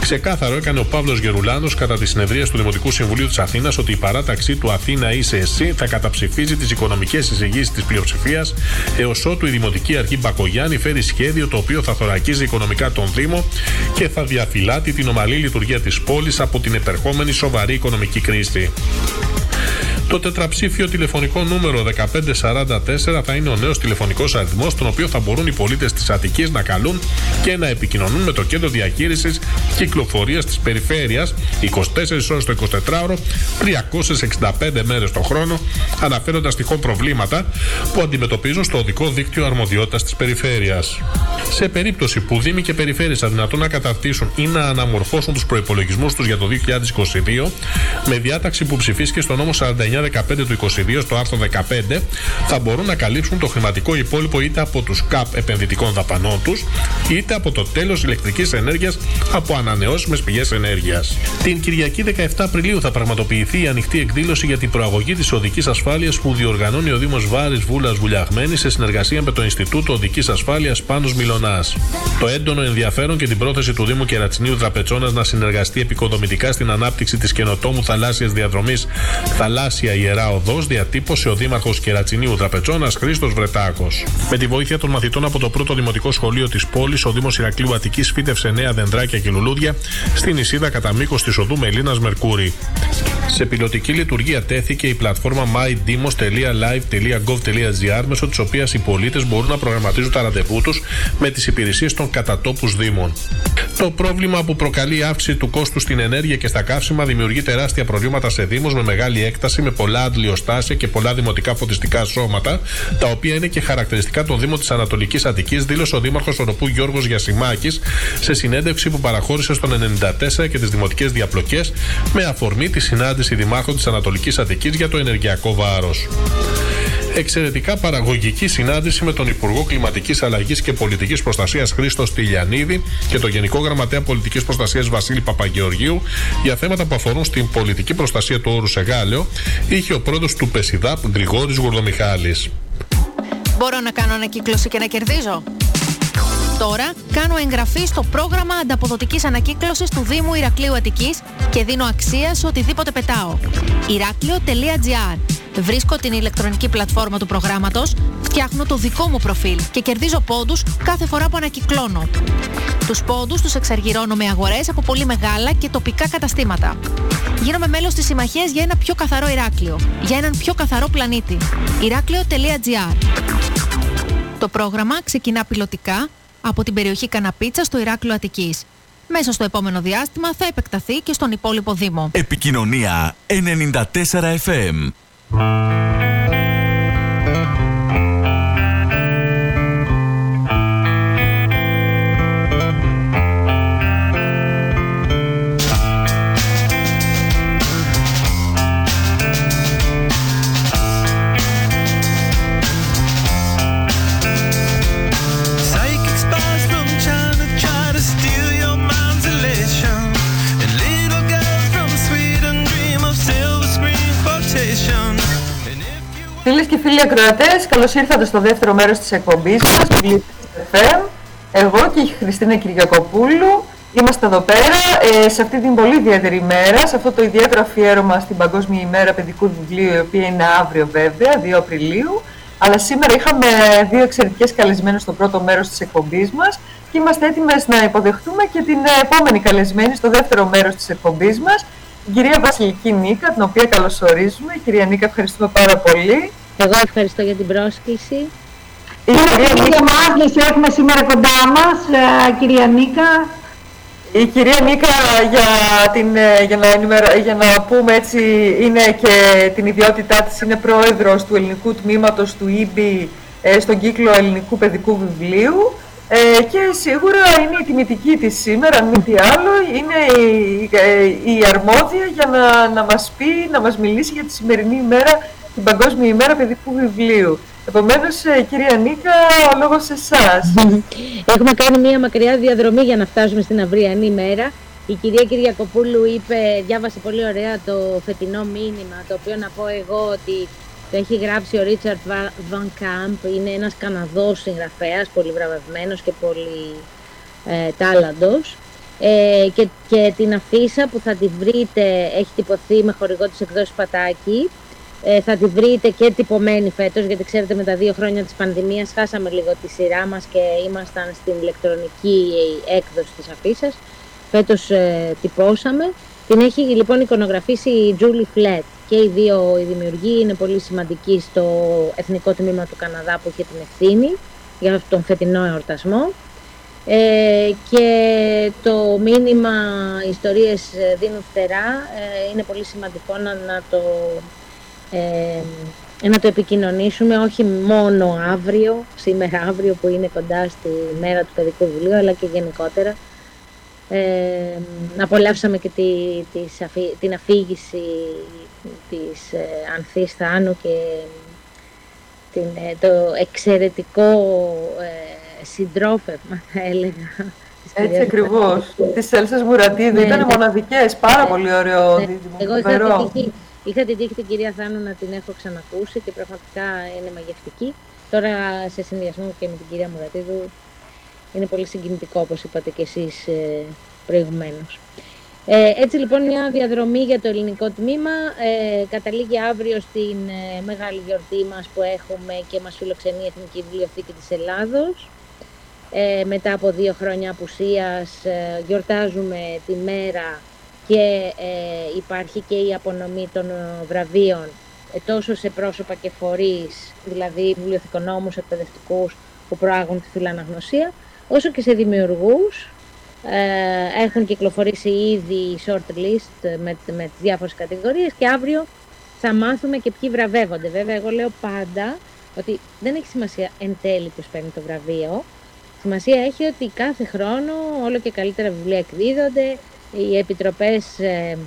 Ξεκάθαρο έκανε ο Παύλος Γερουλάνος κατά τη συνεδρία του Δημοτικού Συμβουλίου της Αθήνας ότι η παράταξή του Αθήνα είσαι εσύ θα καταψηφίζει τις οικονομικές εισηγήσεις της πλειοψηφίας έως ότου η Δημοτική Αρχή Μπακογιάννη φέρει σχέδιο το οποίο θα θωρακίζει οικονομικά τον Δήμο και θα διαφυλάτει την ομαλή λειτουργία της πόλης από την επερχόμενη σοβαρή οικονομική κρίση. Το τετραψήφιο τηλεφωνικό νούμερο 1544 θα είναι ο νέος τηλεφωνικός αριθμός, στον οποίο θα μπορούν οι πολίτες της Αττικής να καλούν και να επικοινωνούν με το κέντρο διαχείρισης κυκλοφορίας της περιφέρειας 24 ώρες το 24ωρο, 365 μέρες το χρόνο, αναφέροντας τυχόν προβλήματα που αντιμετωπίζουν στο οδικό δίκτυο αρμοδιότητας της περιφέρειας. Σε περίπτωση που Δήμοι και Περιφέρειες αδυνατούν να καταρτήσουν ή να αναμορφώσουν τους προπολογισμού τους για το 2022, με διάταξη που ψηφίστηκε στο νόμο 49 15 του 22 στο άρθρο 15 θα μπορούν να καλύψουν το χρηματικό υπόλοιπο είτε από τους ΚΑΠ επενδυτικών δαπανών τους είτε από το τέλος ηλεκτρικής ενέργειας από ανανεώσιμες πηγές ενέργειας. Την Κυριακή 17 Απριλίου θα πραγματοποιηθεί η ανοιχτή εκδήλωση για την προαγωγή της οδικής ασφάλειας που διοργανώνει ο Δήμος Βάρης Βούλας Βουλιαγμένη σε συνεργασία με το Ινστιτούτο Οδικής Ασφάλειας Πάνος Μιλονά. Το έντονο ενδιαφέρον και την πρόθεση του Δήμου Κερατσινίου Τραπετσόνα να συνεργαστεί επικοδομητικά στην ανάπτυξη της καινοτόμου θαλάσσιας διαδρομής Θαλάσσια Ιερά Οδός διατύπωσε ο Δήμαρχος Κερατσινίου Τραπετσόνα Χρήστος Βρετάκος. Με τη βοήθεια των μαθητών από το πρώτο δημοτικό σχολείο της πόλης, ο Δήμος Ηρακλείου Αττικής φύτευσε νέα δεντράκια και λουλούδια στην νησίδα κατά μήκος της οδού Μελίνας Μερκούρη. Σε πιλωτική λειτουργία τέθηκε η πλατφόρμα mydemos.live.gov.gr μέσω της οποίας οι πολίτες μπορούν να προγραμματίζουν τα ραντεβού τους με τις υπηρεσίες των κατατόπους Δήμων. Το πρόβλημα που προκαλεί αύξηση του κόστου στην ενέργεια και στα καύσιμα δημιουργεί τεράστια προβλήματα σε Δήμους με μεγάλη έκταση, με πολλά αντλιοστάσια και πολλά δημοτικά φωτιστικά σώματα, τα οποία είναι και χαρακτηριστικά των Δήμων της Ανατολικής Αττικής, δήλωσε ο Δήμαρχος Οροπού Γιώργος Γιασιμάκη σε συνέντευξη που παραχώρησε στον 94 και τις δημοτικές διαπλοκές με αφορμή τη συνάντηση Δημάρχων της Ανατολικής Αττικής για το ενεργειακό βάρος εξαιρετικά παραγωγική συνάντηση με τον Υπουργό Κλιματικής Αλλαγής και Πολιτικής Προστασίας Χρήστο Τηλιανίδη και τον Γενικό Γραμματέα Πολιτικής Προστασίας Βασίλη Παπαγεωργίου για θέματα που αφορούν στην πολιτική προστασία του όρου Σεγάλεο, είχε ο πρόεδρος του ΠΕΣΙΔΑΠ Γρηγόρης Γουρδομιχάλης. Μπορώ να κάνω ανακύκλωση και να κερδίζω; Τώρα κάνω εγγραφή στο πρόγραμμα ανταποδοτικής ανακύκλωσης του Δήμου Ηρακλείου Αττικής και δίνω αξία σε οτιδήποτε πετάω. Ηράκλειο.gr Βρίσκω την ηλεκτρονική πλατφόρμα του προγράμματος, φτιάχνω το δικό μου προφίλ και κερδίζω πόντους κάθε φορά που ανακυκλώνω. Τους πόντους τους εξαργυρώνω με αγορές από πολύ μεγάλα και τοπικά καταστήματα. Γίνομαι μέλος της συμμαχίας για ένα πιο καθαρό Ηράκλειο, για έναν πιο καθαρό πλανήτη. Ηράκλειο.gr Το πρόγραμμα ξεκινά πιλωτικά από την περιοχή Καναπίτσα στο Ηράκλειο Αττικής. Μέσα στο επόμενο διάστημα θα επεκταθεί και στον υπόλοιπο Δήμο. Επικοινωνία 94 FM. Música φίλοι ακροατές, καλώς ήρθατε στο δεύτερο μέρος της εκπομπής μας, FM. Εγώ και η Χριστίνα Κυριακοπούλου είμαστε εδώ πέρα ε, σε αυτή την πολύ ιδιαίτερη ημέρα, σε αυτό το ιδιαίτερο αφιέρωμα στην Παγκόσμια ημέρα παιδικού βιβλίου, η οποία είναι αύριο βέβαια, 2 Απριλίου. Αλλά σήμερα είχαμε δύο εξαιρετικές καλεσμένες στο πρώτο μέρος της εκπομπής μας και είμαστε έτοιμες να υποδεχτούμε και την επόμενη καλεσμένη στο δεύτερο μέρος της εκπομπής μας, την κυρία Βασιλική Νίκα, την οποία καλωσορίζουμε. Κυρία Νίκα, ευχαριστούμε πάρα πολύ. Εγώ ευχαριστώ για την πρόσκληση. Η κυρία Μάγνης έχουμε σήμερα κοντά μας, ε, κυρία Νίκα. Η κυρία Νίκα, για, την, ε, για, να για να πούμε έτσι, είναι και την ιδιότητά της, είναι πρόεδρος του ελληνικού τμήματος του ΙΜΠΗ στον κύκλο ελληνικού παιδικού βιβλίου Ε, και σίγουρα είναι η τιμητική της σήμερα, αν μη τι άλλο, είναι η, η αρμόδια για να, να μας πει, να μας μιλήσει για τη σημερινή ημέρα, την Παγκόσμια ημέρα παιδικού βιβλίου. Επομένως, ε, κυρία Νίκα, ο λόγος σε εσάς. Έχουμε κάνει μια μακριά διαδρομή για να φτάσουμε στην αυριανή ημέρα. Η κυρία Κυριακοπούλου είπε, διάβασε πολύ ωραία το φετινό μήνυμα, το οποίο να πω εγώ ότι το έχει γράψει ο Ρίτσαρτ Βαν Κάμπ, είναι ένας Καναδός συγγραφέας, πολύ βραβευμένος και πολύ ε, τάλαντος. Ε, και, και την αφίσα που θα τη βρείτε, έχει τυπωθεί με χορηγό της εκδόσης Πατάκη, ε, θα τη βρείτε και τυπωμένη φέτος, γιατί ξέρετε με τα δύο χρόνια της πανδημίας χάσαμε λίγο τη σειρά μας και ήμασταν στην ηλεκτρονική έκδοση της αφίσας. Φέτος ε, τυπώσαμε. Την έχει λοιπόν εικονογραφήσει η Julie Φλέτ και οι δύο οι δημιουργοί είναι πολύ σημαντικοί στο Εθνικό Τμήμα του Καναδά που έχει την ευθύνη για τον φετινό εορτασμό. Ε, και το μήνυμα «Ιστορίες δίνουν φτερά» ε, είναι πολύ σημαντικό να, να, το, ε, να το επικοινωνήσουμε όχι μόνο αύριο, σήμερα αύριο που είναι κοντά στη μέρα του παιδικού βιβλίου, αλλά και γενικότερα ε, απολαύσαμε και τη, την αφήγηση της ε, Ανθής Θάνου και την, ε, το εξαιρετικό ε, συντρόφευμα θα έλεγα. Έτσι ακριβώς. Της Έλσας Μουρατίδου. Ναι, Ήταν ναι. μοναδικές, πάρα ναι, πολύ ωραίο. Ναι. Εγώ είχα την, τύχη, είχα την τύχη την κυρία Θάνου να την έχω ξανακούσει και πραγματικά είναι μαγευτική. Τώρα σε συνδυασμό και με την κυρία Μουρατίδου είναι πολύ συγκινητικό όπως είπατε και εσείς ε, προηγουμένως. Ε, έτσι λοιπόν μια διαδρομή για το ελληνικό τμήμα ε, καταλήγει αύριο στην ε, μεγάλη γιορτή μας που έχουμε και μας φιλοξενεί η Εθνική Βιβλιοθήκη της Ελλάδος. Ε, μετά από δύο χρόνια απουσίας ε, γιορτάζουμε τη μέρα και υπάρχει και η απονομή των βραβείων τόσο σε πρόσωπα και φορείς, δηλαδή βιβλιοθηκονόμους, εκπαιδευτικούς που προάγουν τη φιλαναγνωσία, όσο και σε δημιουργούς. Ε, έχουν κυκλοφορήσει ήδη short list με, με τις διάφορες κατηγορίες και αύριο θα μάθουμε και ποιοι βραβεύονται. Βέβαια, εγώ λέω πάντα ότι δεν έχει σημασία εν τέλει ποιος παίρνει το βραβείο. Σημασία έχει ότι κάθε χρόνο όλο και καλύτερα βιβλία εκδίδονται, οι επιτροπές ε,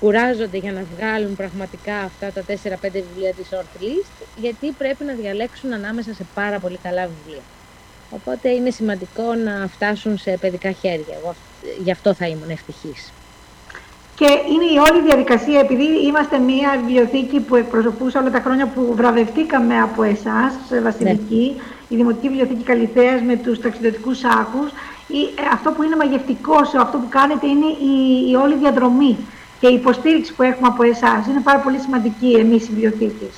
κουράζονται για να βγάλουν πραγματικά αυτά τα 4-5 βιβλία της short list, γιατί πρέπει να διαλέξουν ανάμεσα σε πάρα πολύ καλά βιβλία. Οπότε είναι σημαντικό να φτάσουν σε παιδικά χέρια. Εγώ γι' αυτό θα ήμουν ευτυχής. Και είναι η όλη διαδικασία, επειδή είμαστε μια βιβλιοθήκη που εκπροσωπούσα όλα τα χρόνια που βραβευτήκαμε από εσάς, Βασιλική, ναι. η Δημοτική Βιβλιοθήκη Καλυθέας με τους ταξιδιωτικούς άκους, αυτό που είναι μαγευτικό σε αυτό που κάνετε είναι η, η όλη διαδρομή και η υποστήριξη που έχουμε από εσάς. Είναι πάρα πολύ σημαντική εμείς οι βιβλιοθήκες.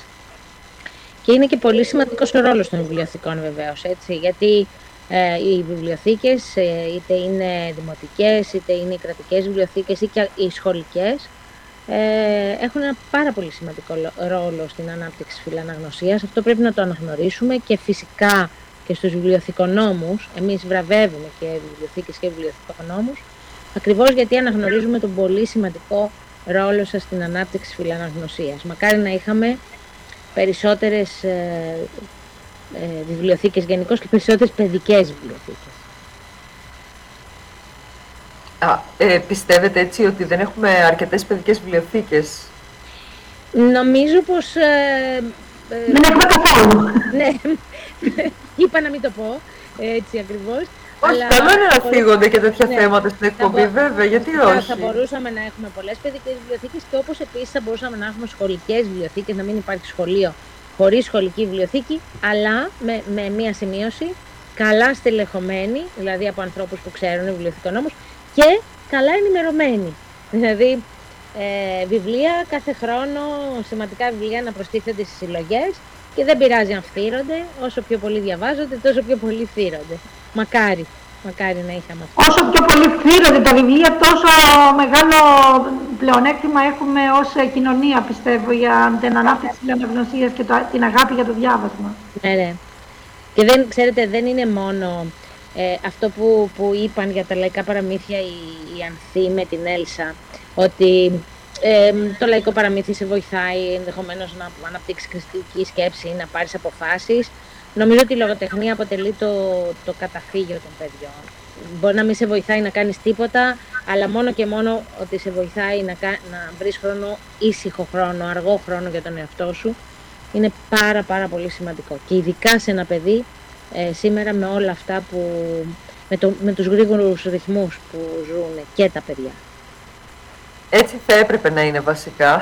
Και είναι και πολύ σημαντικός ο ρόλος των βιβλιοθηκών βεβαίως, έτσι, γιατί ε, οι βιβλιοθήκες, ε, είτε είναι δημοτικές, είτε είναι οι κρατικές βιβλιοθήκες ή και οι σχολικές, ε, έχουν ένα πάρα πολύ σημαντικό ρόλο στην ανάπτυξη φιλαναγνωσίας. Αυτό πρέπει να το αναγνωρίσουμε και φυσικά και στους βιβλιοθηκονόμους, εμείς βραβεύουμε και βιβλιοθήκες και βιβλιοθηκονόμους, ακριβώς γιατί αναγνωρίζουμε τον πολύ σημαντικό ρόλο σας στην ανάπτυξη φιλαναγνωσίας. Μακάρι να είχαμε περισσότερες ε, ε, βιβλιοθήκες γενικώς και περισσότερες παιδικές βιβλιοθήκες. Α, ε, πιστεύετε έτσι ότι δεν έχουμε αρκετές παιδικές βιβλιοθήκες; Νομίζω πως... Ε, ε δεν έχουμε καθόλου. Ναι, είπα να μην το πω έτσι ακριβώς. Όχι, αλλά καλό είναι να φύγονται και τέτοια ναι, θέματα στην εκπομπή, βέβαια, γιατί όχι; Θα μπορούσαμε να έχουμε πολλές παιδικές βιβλιοθήκες και όπως επίσης θα μπορούσαμε να έχουμε σχολικές βιβλιοθήκες, να μην υπάρχει σχολείο χωρίς σχολική βιβλιοθήκη, αλλά με, με μία σημείωση, καλά στελεχωμένη, δηλαδή από ανθρώπους που ξέρουν βιβλιοθηκονόμου και καλά ενημερωμένοι. Δηλαδή, ε, βιβλία κάθε χρόνο, σημαντικά βιβλία να προστίθενται στις συλλογές και δεν πειράζει αν φθύρονται, όσο πιο πολύ διαβάζονται, τόσο πιο πολύ φθύρονται. Μακάρι, μακάρι να είχαμε αυτό. Όσο πιο πολύ φθύρονται τα βιβλία, τόσο μεγάλο πλεονέκτημα έχουμε ως κοινωνία, πιστεύω, για την ανάπτυξη της αναγνωσίας και το, την αγάπη για το διάβασμα. Ναι, ναι. Και δεν, ξέρετε, δεν είναι μόνο ε, αυτό που, που είπαν για τα λαϊκά παραμύθια η, η Ανθή με την Έλσα, ότι ε, το λαϊκό παραμύθι σε βοηθάει ενδεχομένως να αναπτύξεις κριτική σκέψη, να πάρεις αποφάσεις, Νομίζω ότι η λογοτεχνία αποτελεί το, το καταφύγιο των παιδιών. Μπορεί να μην σε βοηθάει να κάνεις τίποτα, αλλά μόνο και μόνο ότι σε βοηθάει να, να βρεις χρόνο, ήσυχο χρόνο, αργό χρόνο για τον εαυτό σου, είναι πάρα πάρα πολύ σημαντικό. Και ειδικά σε ένα παιδί, ε, σήμερα με όλα αυτά που, με, το, με τους γρήγορους ρυθμούς που ζουν και τα παιδιά. Έτσι θα έπρεπε να είναι βασικά.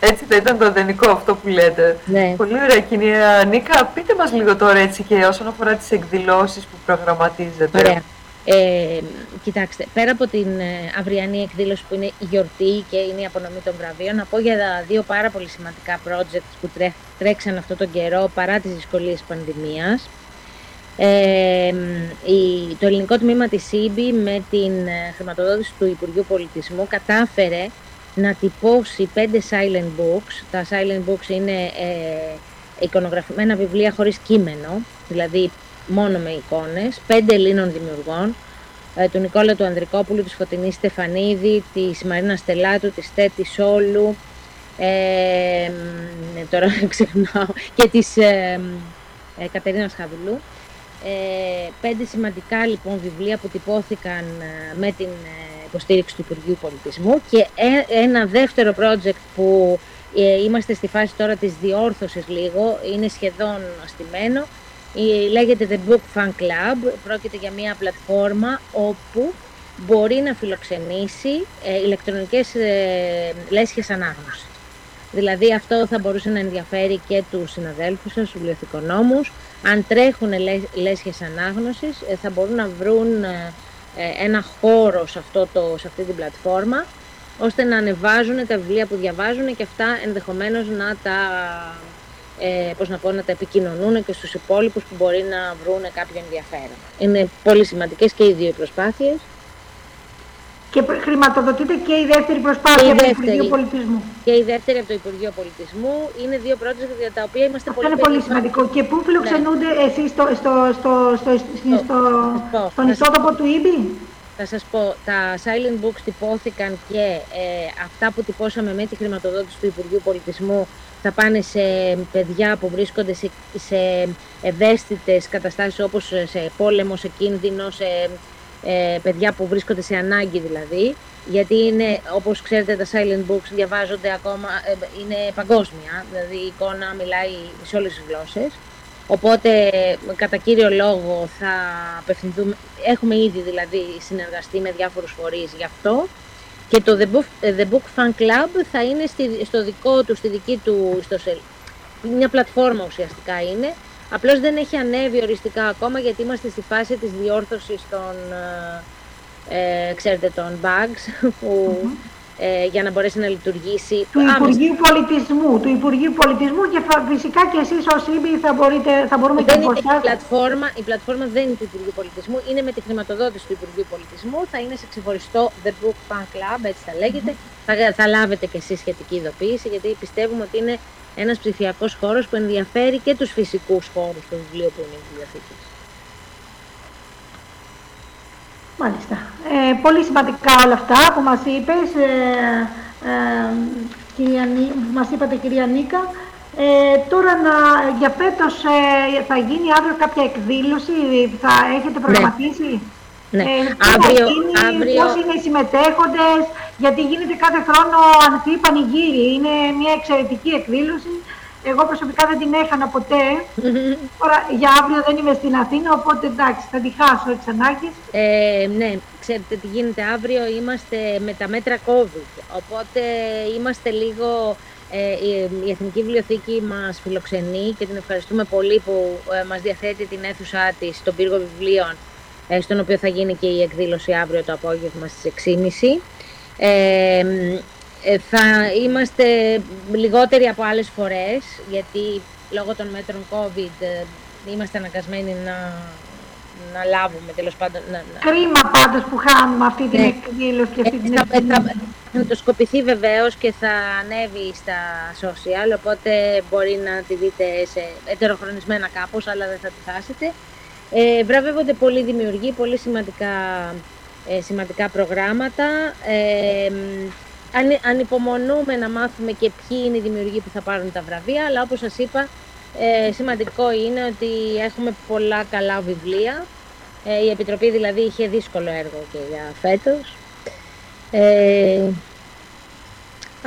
Έτσι θα ήταν το ιδανικό αυτό που λέτε. Ναι. Πολύ ωραία κυρία Νίκα. Πείτε μας λίγο τώρα έτσι και όσον αφορά τις εκδηλώσεις που προγραμματίζετε. Ωραία. Ε, κοιτάξτε, πέρα από την ε, αυριανή εκδήλωση που είναι η γιορτή και είναι η απονομή των βραβείων, να πω για δύο πάρα πολύ σημαντικά projects που τρέξαν αυτό τον καιρό παρά τις δυσκολίες πανδημίας. Ε, η, το ελληνικό τμήμα της ΣΥΜΠΗ με την ε, χρηματοδότηση του Υπουργείου Πολιτισμού κατάφερε να τυπώσει πέντε silent books. Τα silent books είναι ε, εικονογραφημένα βιβλία χωρίς κείμενο, δηλαδή μόνο με εικόνες, πέντε Ελλήνων δημιουργών, ε, του Νικόλα του Ανδρικόπουλου, της Φωτεινής Στεφανίδη, της Μαρίνα Στελάτου, της Τέτη Σόλου, ε, τώρα ξεχνάω, και της ε, ε, Κατερίνας Χαβιλού. Ε, πέντε σημαντικά λοιπόν βιβλία που τυπώθηκαν ε, με την ε, υποστήριξη του Υπουργείου Πολιτισμού και ένα δεύτερο project που είμαστε στη φάση τώρα της διόρθωσης λίγο, είναι σχεδόν αστημένο, λέγεται The Book Fan Club, πρόκειται για μια πλατφόρμα όπου μπορεί να φιλοξενήσει ηλεκτρονικές λέσχες ανάγνωσης. Δηλαδή αυτό θα μπορούσε να ενδιαφέρει και τους συναδέλφους σας, τους βιβλιοθηκονόμους. Αν τρέχουν λέσχες ανάγνωσης ε, θα μπορούν να βρουν ε, ε, ένα χώρο σε, αυτό το, σε αυτή την πλατφόρμα ώστε να ανεβάζουν τα βιβλία που διαβάζουν και αυτά ενδεχομένως να τα, ε, πώς να, πω, να τα επικοινωνούν και στους υπόλοιπους που μπορεί να βρουν κάποιο ενδιαφέρον. Είναι πολύ σημαντικές και οι δύο προσπάθειες. Και χρηματοδοτείται και η δεύτερη προσπάθεια από το Υπουργείο Πολιτισμού. Και η δεύτερη από το Υπουργείο Πολιτισμού. Είναι δύο project για τα οποία είμαστε Αυτό πολύ είναι πολύ σημαντικό. Και πού φιλοξενούνται ναι. εσείς στο, στο, στο, στο, στο, στον ιστότοπο του ΙΜΠΗ. Θα σας πω, τα Silent Books τυπώθηκαν και ε, αυτά που τυπώσαμε με τη χρηματοδότηση του Υπουργείου Πολιτισμού θα πάνε σε παιδιά που βρίσκονται σε, σε ευαίσθητες καταστάσεις όπως σε πόλεμο, σε κίνδυνο, σε ε, παιδιά που βρίσκονται σε ανάγκη δηλαδή, γιατί είναι, όπως ξέρετε τα silent books διαβάζονται ακόμα, ε, είναι παγκόσμια, δηλαδή η εικόνα μιλάει σε όλες τις γλώσσες. Οπότε κατά κύριο λόγο θα απευθυνθούμε, έχουμε ήδη δηλαδή συνεργαστεί με διάφορους φορείς γι' αυτό και το The Book, The Book Fan Club θα είναι στη, στο δικό του, στη δική του ιστοσελίδα. Μια πλατφόρμα ουσιαστικά είναι, Απλώς δεν έχει ανέβει οριστικά ακόμα γιατί είμαστε στη φάση της διόρθωσης των, ε, ε ξέρετε, των bugs που, ε, για να μπορέσει να λειτουργήσει. Του Υπουργείου Πολιτισμού, του Υπουργείου Πολιτισμού και φυσικά και εσείς ως ΙΜΠΗ θα, μπορείτε, θα μπορούμε δεν και να η πλατφόρμα, η πλατφόρμα δεν είναι του Υπουργείου Πολιτισμού, είναι με τη χρηματοδότηση του Υπουργείου Πολιτισμού, θα είναι σε ξεχωριστό The Book Fan Club, έτσι θα λέγεται. Θα, θα λάβετε και εσείς σχετική ειδοποίηση γιατί πιστεύουμε ότι είναι ένας ψηφιακός χώρος που ενδιαφέρει και τους φυσικούς χώρους του βιβλίου που είναι η βιβλιοθήκη. Μάλιστα. Ε, πολύ σημαντικά όλα αυτά που μας είπες, ε, ε, κυρία, που μας είπατε κυρία Νίκα. Ε, τώρα να, για φέτος ε, θα γίνει αύριο κάποια εκδήλωση, θα έχετε ναι. προγραμματίσει; Ναι. Ε, αύριο, γίνει, αύριο... Πώς είναι οι συμμετέχοντες, γιατί γίνεται κάθε χρόνο ανοιχτή πανηγύρι. Είναι μια εξαιρετική εκδήλωση. Εγώ προσωπικά δεν την έχανα ποτέ. Τώρα για αύριο δεν είμαι στην Αθήνα, οπότε εντάξει, θα τη χάσω εξ ανάγκης. Ε, ναι, ξέρετε τι γίνεται αύριο, είμαστε με τα μέτρα COVID, οπότε είμαστε λίγο... Ε, η Εθνική Βιβλιοθήκη μας φιλοξενεί και την ευχαριστούμε πολύ που ε, μας διαθέτει την αίθουσά της στον πύργο βιβλίων ε, στον οποίο θα γίνει και η εκδήλωση αύριο το απόγευμα στις 6.30. Ε, ε, θα είμαστε λιγότεροι από άλλες φορές, γιατί λόγω των μέτρων COVID ε, είμαστε αναγκασμένοι να, να λάβουμε τέλος πάντων. Να, Κρίμα πάντως που χάνουμε αυτή την ναι. εκδήλωση και αυτή την εκδήλωση. Θα το σκοπιθεί βεβαίως και θα ανέβει στα social, οπότε μπορεί να τη δείτε σε ετεροχρονισμένα κάπως, αλλά δεν θα τη χάσετε. Ε, βραβεύονται πολλοί δημιουργοί, πολύ σημαντικά, ε, σημαντικά προγράμματα. Ε, αν, ανυπομονούμε να μάθουμε και ποιοι είναι οι δημιουργοί που θα πάρουν τα βραβεία, αλλά όπως σας είπα, Ε, σημαντικό είναι ότι έχουμε πολλά καλά βιβλία. Ε, η Επιτροπή δηλαδή είχε δύσκολο έργο και για φέτος. Ε,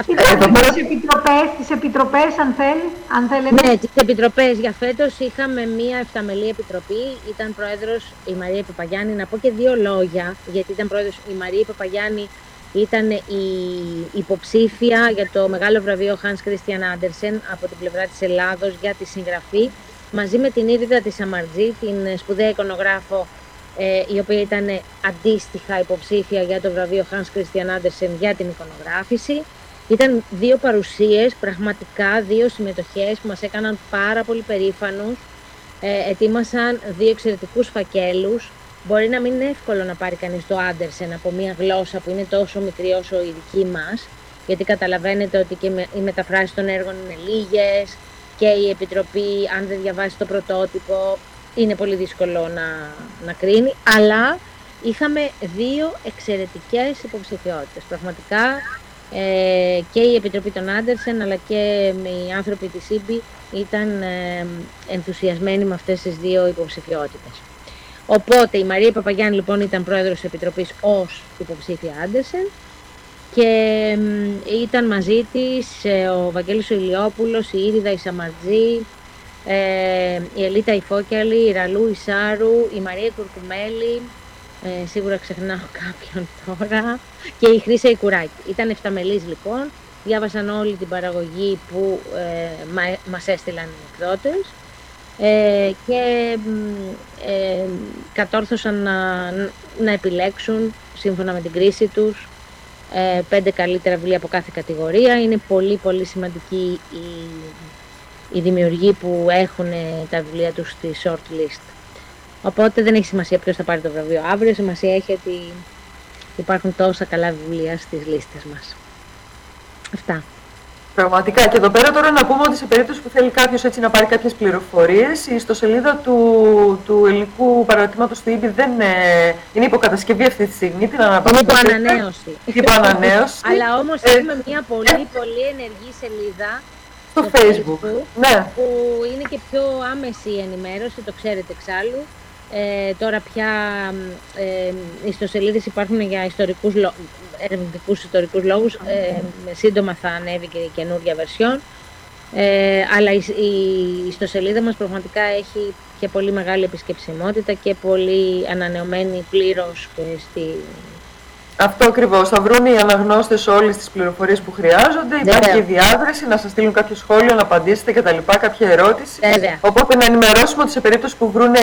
Είχαμε τις επιτροπές, τις επιτροπές αν, θέλει, αν θέλετε. Ναι, τις επιτροπές για φέτος είχαμε μία εφταμελή επιτροπή. Ήταν πρόεδρος η Μαρία Παπαγιάννη. Να πω και δύο λόγια, γιατί ήταν πρόεδρος η Μαρία Παπαγιάννη ήταν η υποψήφια για το μεγάλο βραβείο Hans Christian Andersen από την πλευρά της Ελλάδος για τη συγγραφή μαζί με την Ήρυδα της Αμαρτζή, την σπουδαία εικονογράφο ε, η οποία ήταν αντίστοιχα υποψήφια για το βραβείο Hans Christian Andersen για την εικονογράφηση. Ήταν δύο παρουσίες, πραγματικά δύο συμμετοχές που μας έκαναν πάρα πολύ περήφανους. Ε, ετοίμασαν δύο εξαιρετικούς φακέλους. Μπορεί να μην είναι εύκολο να πάρει κανείς το Άντερσεν από μια γλώσσα που είναι τόσο μικρή όσο η δική μας, γιατί καταλαβαίνετε ότι και οι μεταφράσεις των έργων είναι λίγες και η Επιτροπή, αν δεν διαβάσει το πρωτότυπο, είναι πολύ δύσκολο να, να κρίνει, αλλά είχαμε δύο εξαιρετικές υποψηφιότητες. Πραγματικά ε, και η Επιτροπή των Άντερσεν αλλά και οι άνθρωποι της ΣΥΠΗ ήταν ε, ενθουσιασμένοι με αυτές τις δύο υποψηφιότητες. Οπότε η Μαρία Παπαγιάννη λοιπόν ήταν πρόεδρος της Επιτροπής ως υποψήφια Άντερσεν και ήταν μαζί της ε, ο Βαγγέλης ο Ηλιόπουλος, η Ήριδα Ισαμαρτζή, ε, η Ελίτα Ιφόκιαλη, η Ραλού Ισάρου, η Μαρία Κουρκουμέλη, ε, σίγουρα ξεχνάω κάποιον τώρα, και η Χρύσα Ικουράκη. Ήταν εφταμελής λοιπόν, διάβασαν όλη την παραγωγή που ε, μα, μας έστειλαν οι εκδότες ε, και ε, κατόρθωσαν να, να επιλέξουν σύμφωνα με την κρίση τους ε, πέντε καλύτερα βιβλία από κάθε κατηγορία. Είναι πολύ πολύ σημαντική η, οι δημιουργοί που έχουν τα βιβλία τους στη short list. Οπότε δεν έχει σημασία ποιος θα πάρει το βραβείο αύριο, σημασία έχει ότι υπάρχουν τόσα καλά βιβλία στις λίστες μας. Αυτά. Πραγματικά. Και εδώ πέρα τώρα να πούμε ότι σε περίπτωση που θέλει κάποιος έτσι να πάρει κάποιες πληροφορίες, η ιστοσελίδα του, του ελληνικού παρατήματο του ΙΠΗ δεν είναι, είναι υποκατασκευή αυτή τη στιγμή. Την Είναι υποανανέωση. Υποανανέωση. Αλλά όμως ε, έχουμε μια πολύ, ε, πολύ ενεργή σελίδα στο, Facebook, ναι. που είναι και πιο άμεση η ενημέρωση, το ξέρετε εξάλλου. Ε, τώρα πια ε, ιστοσελίδες υπάρχουν για ιστορικούς, ερευνητικούς ιστορικούς λόγους. Ε, σύντομα θα ανέβει και η καινούργια βερσιόν. Ε, αλλά η, η ιστοσελίδα μας πραγματικά έχει και πολύ μεγάλη επισκεψιμότητα και πολύ ανανεωμένη πλήρως στη, αυτό ακριβώς. Θα βρουν οι αναγνώστες όλες τις πληροφορίες που χρειάζονται. Υπάρχει και διάδραση, να σας στείλουν κάποιο σχόλιο, να απαντήσετε κτλ. Κάποια ερώτηση. Βέβαια. Οπότε να ενημερώσουμε ότι σε περίπτωση που βρουν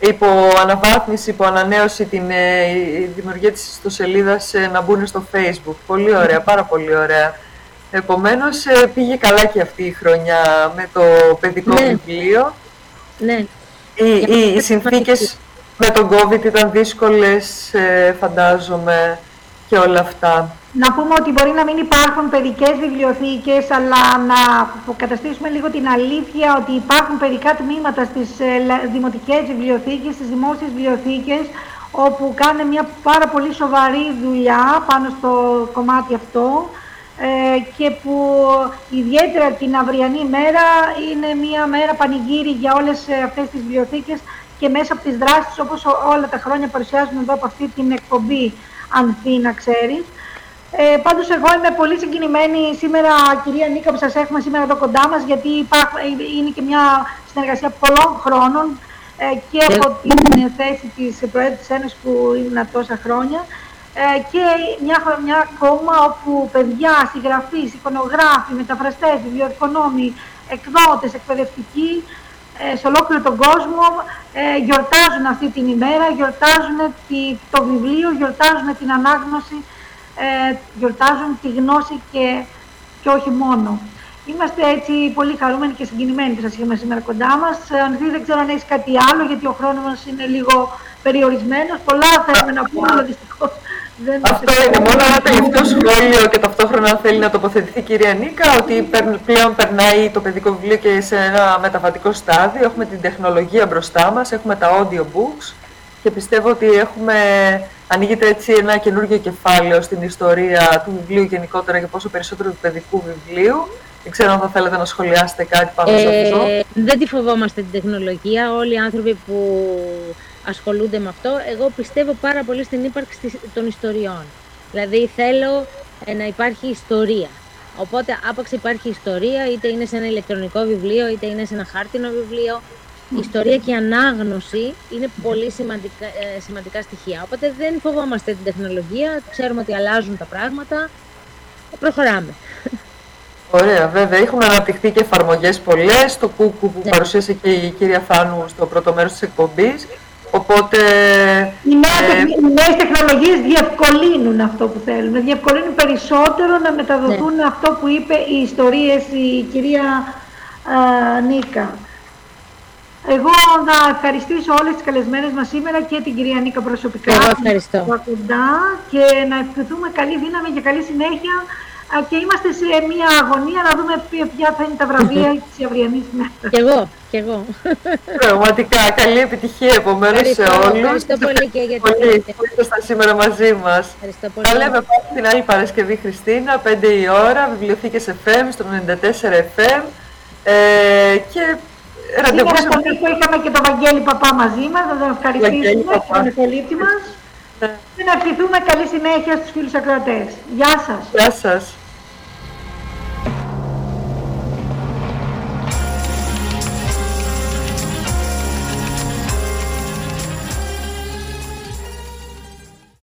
υπό αναβάθμιση, υπό ανανέωση την ε, δημιουργία της ιστοσελίδας ε, να μπουν στο Facebook. Πολύ ωραία, πάρα πολύ ωραία. Επομένως, ε, πήγε καλά και αυτή η χρονιά με το παιδικό ναι. βιβλίο. Ναι. Οι, οι, οι συνθήκες με τον COVID ήταν δύσκολες, φαντάζομαι και όλα αυτά. Να πούμε ότι μπορεί να μην υπάρχουν παιδικές βιβλιοθήκες, αλλά να καταστήσουμε λίγο την αλήθεια ότι υπάρχουν παιδικά τμήματα στις ε, δημοτικές βιβλιοθήκες, στις δημόσιες βιβλιοθήκες, όπου κάνουν μια πάρα πολύ σοβαρή δουλειά πάνω στο κομμάτι αυτό ε, και που ιδιαίτερα την αυριανή μέρα είναι μια μέρα πανηγύρι για όλες ε, αυτές τις βιβλιοθήκες και μέσα από τις δράσεις όπως όλα τα χρόνια παρουσιάζουμε εδώ από αυτή την εκπομπή Ανθήνα, ξέρεις. Ε, Πάντως, εγώ είμαι πολύ συγκινημένη σήμερα, κυρία Νίκα, που σας έχουμε σήμερα εδώ κοντά μας, γιατί υπάρχ, είναι και μια συνεργασία πολλών χρόνων ε, και από την θέση της Προέδρου της Ένωσης που ήμουν τόσα χρόνια. Ε, και μια χρονιά ακόμα όπου παιδιά, συγγραφείς, εικονογράφοι, μεταφραστές, βιβλιοοικονόμοι, εκδότες, εκπαιδευτικοί ε, σε ολόκληρο τον κόσμο ε, γιορτάζουν αυτή την ημέρα, γιορτάζουν τη, το βιβλίο, γιορτάζουν την ανάγνωση, ε, γιορτάζουν τη γνώση και, και όχι μόνο. Είμαστε έτσι πολύ χαρούμενοι και συγκινημένοι που σας είχαμε σήμερα κοντά μας. Ε, αν δεν ξέρω αν έχεις κάτι άλλο, γιατί ο χρόνος μας είναι λίγο περιορισμένος. Πολλά θέλουμε να πούμε, αλλά δυστυχώς δεν Αυτό είναι μόνο ένα τελευταίο σχόλιο και ταυτόχρονα θέλει να τοποθετηθεί η κυρία Νίκα ότι πλέον περνάει το παιδικό βιβλίο και σε ένα μεταβατικό στάδιο. Έχουμε την τεχνολογία μπροστά μας, έχουμε τα audiobooks και πιστεύω ότι έχουμε, ανοίγεται έτσι ένα καινούργιο κεφάλαιο στην ιστορία του βιβλίου γενικότερα και πόσο περισσότερο του παιδικού βιβλίου Δεν ξέρω αν θα θέλετε να σχολιάσετε κάτι πάνω σε Ε, αυτό. δεν τη φοβόμαστε την τεχνολογία. Όλοι οι άνθρωποι που ασχολούνται με αυτό, εγώ πιστεύω πάρα πολύ στην ύπαρξη της- των ιστοριών. Δηλαδή θέλω ε, να υπάρχει ιστορία. Οπότε άπαξ υπάρχει ιστορία, είτε είναι σε ένα ηλεκτρονικό βιβλίο, είτε είναι σε ένα χάρτινο βιβλίο. Η ιστορία και η ανάγνωση είναι πολύ σημαντικά, ε, σημαντικά στοιχεία. Οπότε δεν φοβόμαστε την τεχνολογία, ξέρουμε ότι αλλάζουν τα πράγματα. Προχωράμε. Ωραία, βέβαια. Έχουν αναπτυχθεί και εφαρμογές πολλές. Το κούκου που Ναι. παρουσίασε και η κυρία Θάνου στο πρώτο μέρος της εκπομπής. Οπότε. Οι, νέα, ε, τεχνη- οι νέες τεχνολογίες διευκολύνουν αυτό που θέλουμε. Διευκολύνουν περισσότερο να μεταδοθούν Ναι. αυτό που είπε οι ιστορίες η κυρία α, Νίκα. Εγώ να ευχαριστήσω όλες τις καλεσμένες μας σήμερα και την κυρία Νίκα προσωπικά. Εγώ ευχαριστώ. που κοντά και να ευχηθούμε καλή δύναμη και καλή συνέχεια α, και είμαστε σε μια αγωνία να δούμε ποια- ποια θα είναι τα βραβεία της αυριανής ημέρας. Κι εγώ, κι εγώ. Πραγματικά, καλή επιτυχία επομένως σε Ευχαριστώ, όλους. ευχαριστώ πολύ και για την πολύ ευκαιρία. που ήσασταν σήμερα μαζί μας. Ευχαριστώ πολύ. Τα λέμε πάλι την άλλη Παρασκευή, Χριστίνα, 5 η ώρα, βιβλιοθήκες FM, στο 94 FM. Ε, και ραντεβού Σήμερα σε στον Νίκο είχαμε και τον Βαγγέλη Παπά μαζί μας, να τον Βαγγέλη ευχαριστήσουμε Παπά. και τον εκπολίτη μας Ναι. Και να ευχηθούμε καλή συνέχεια στους φίλους ακροατές. Γεια σας. Γεια σας.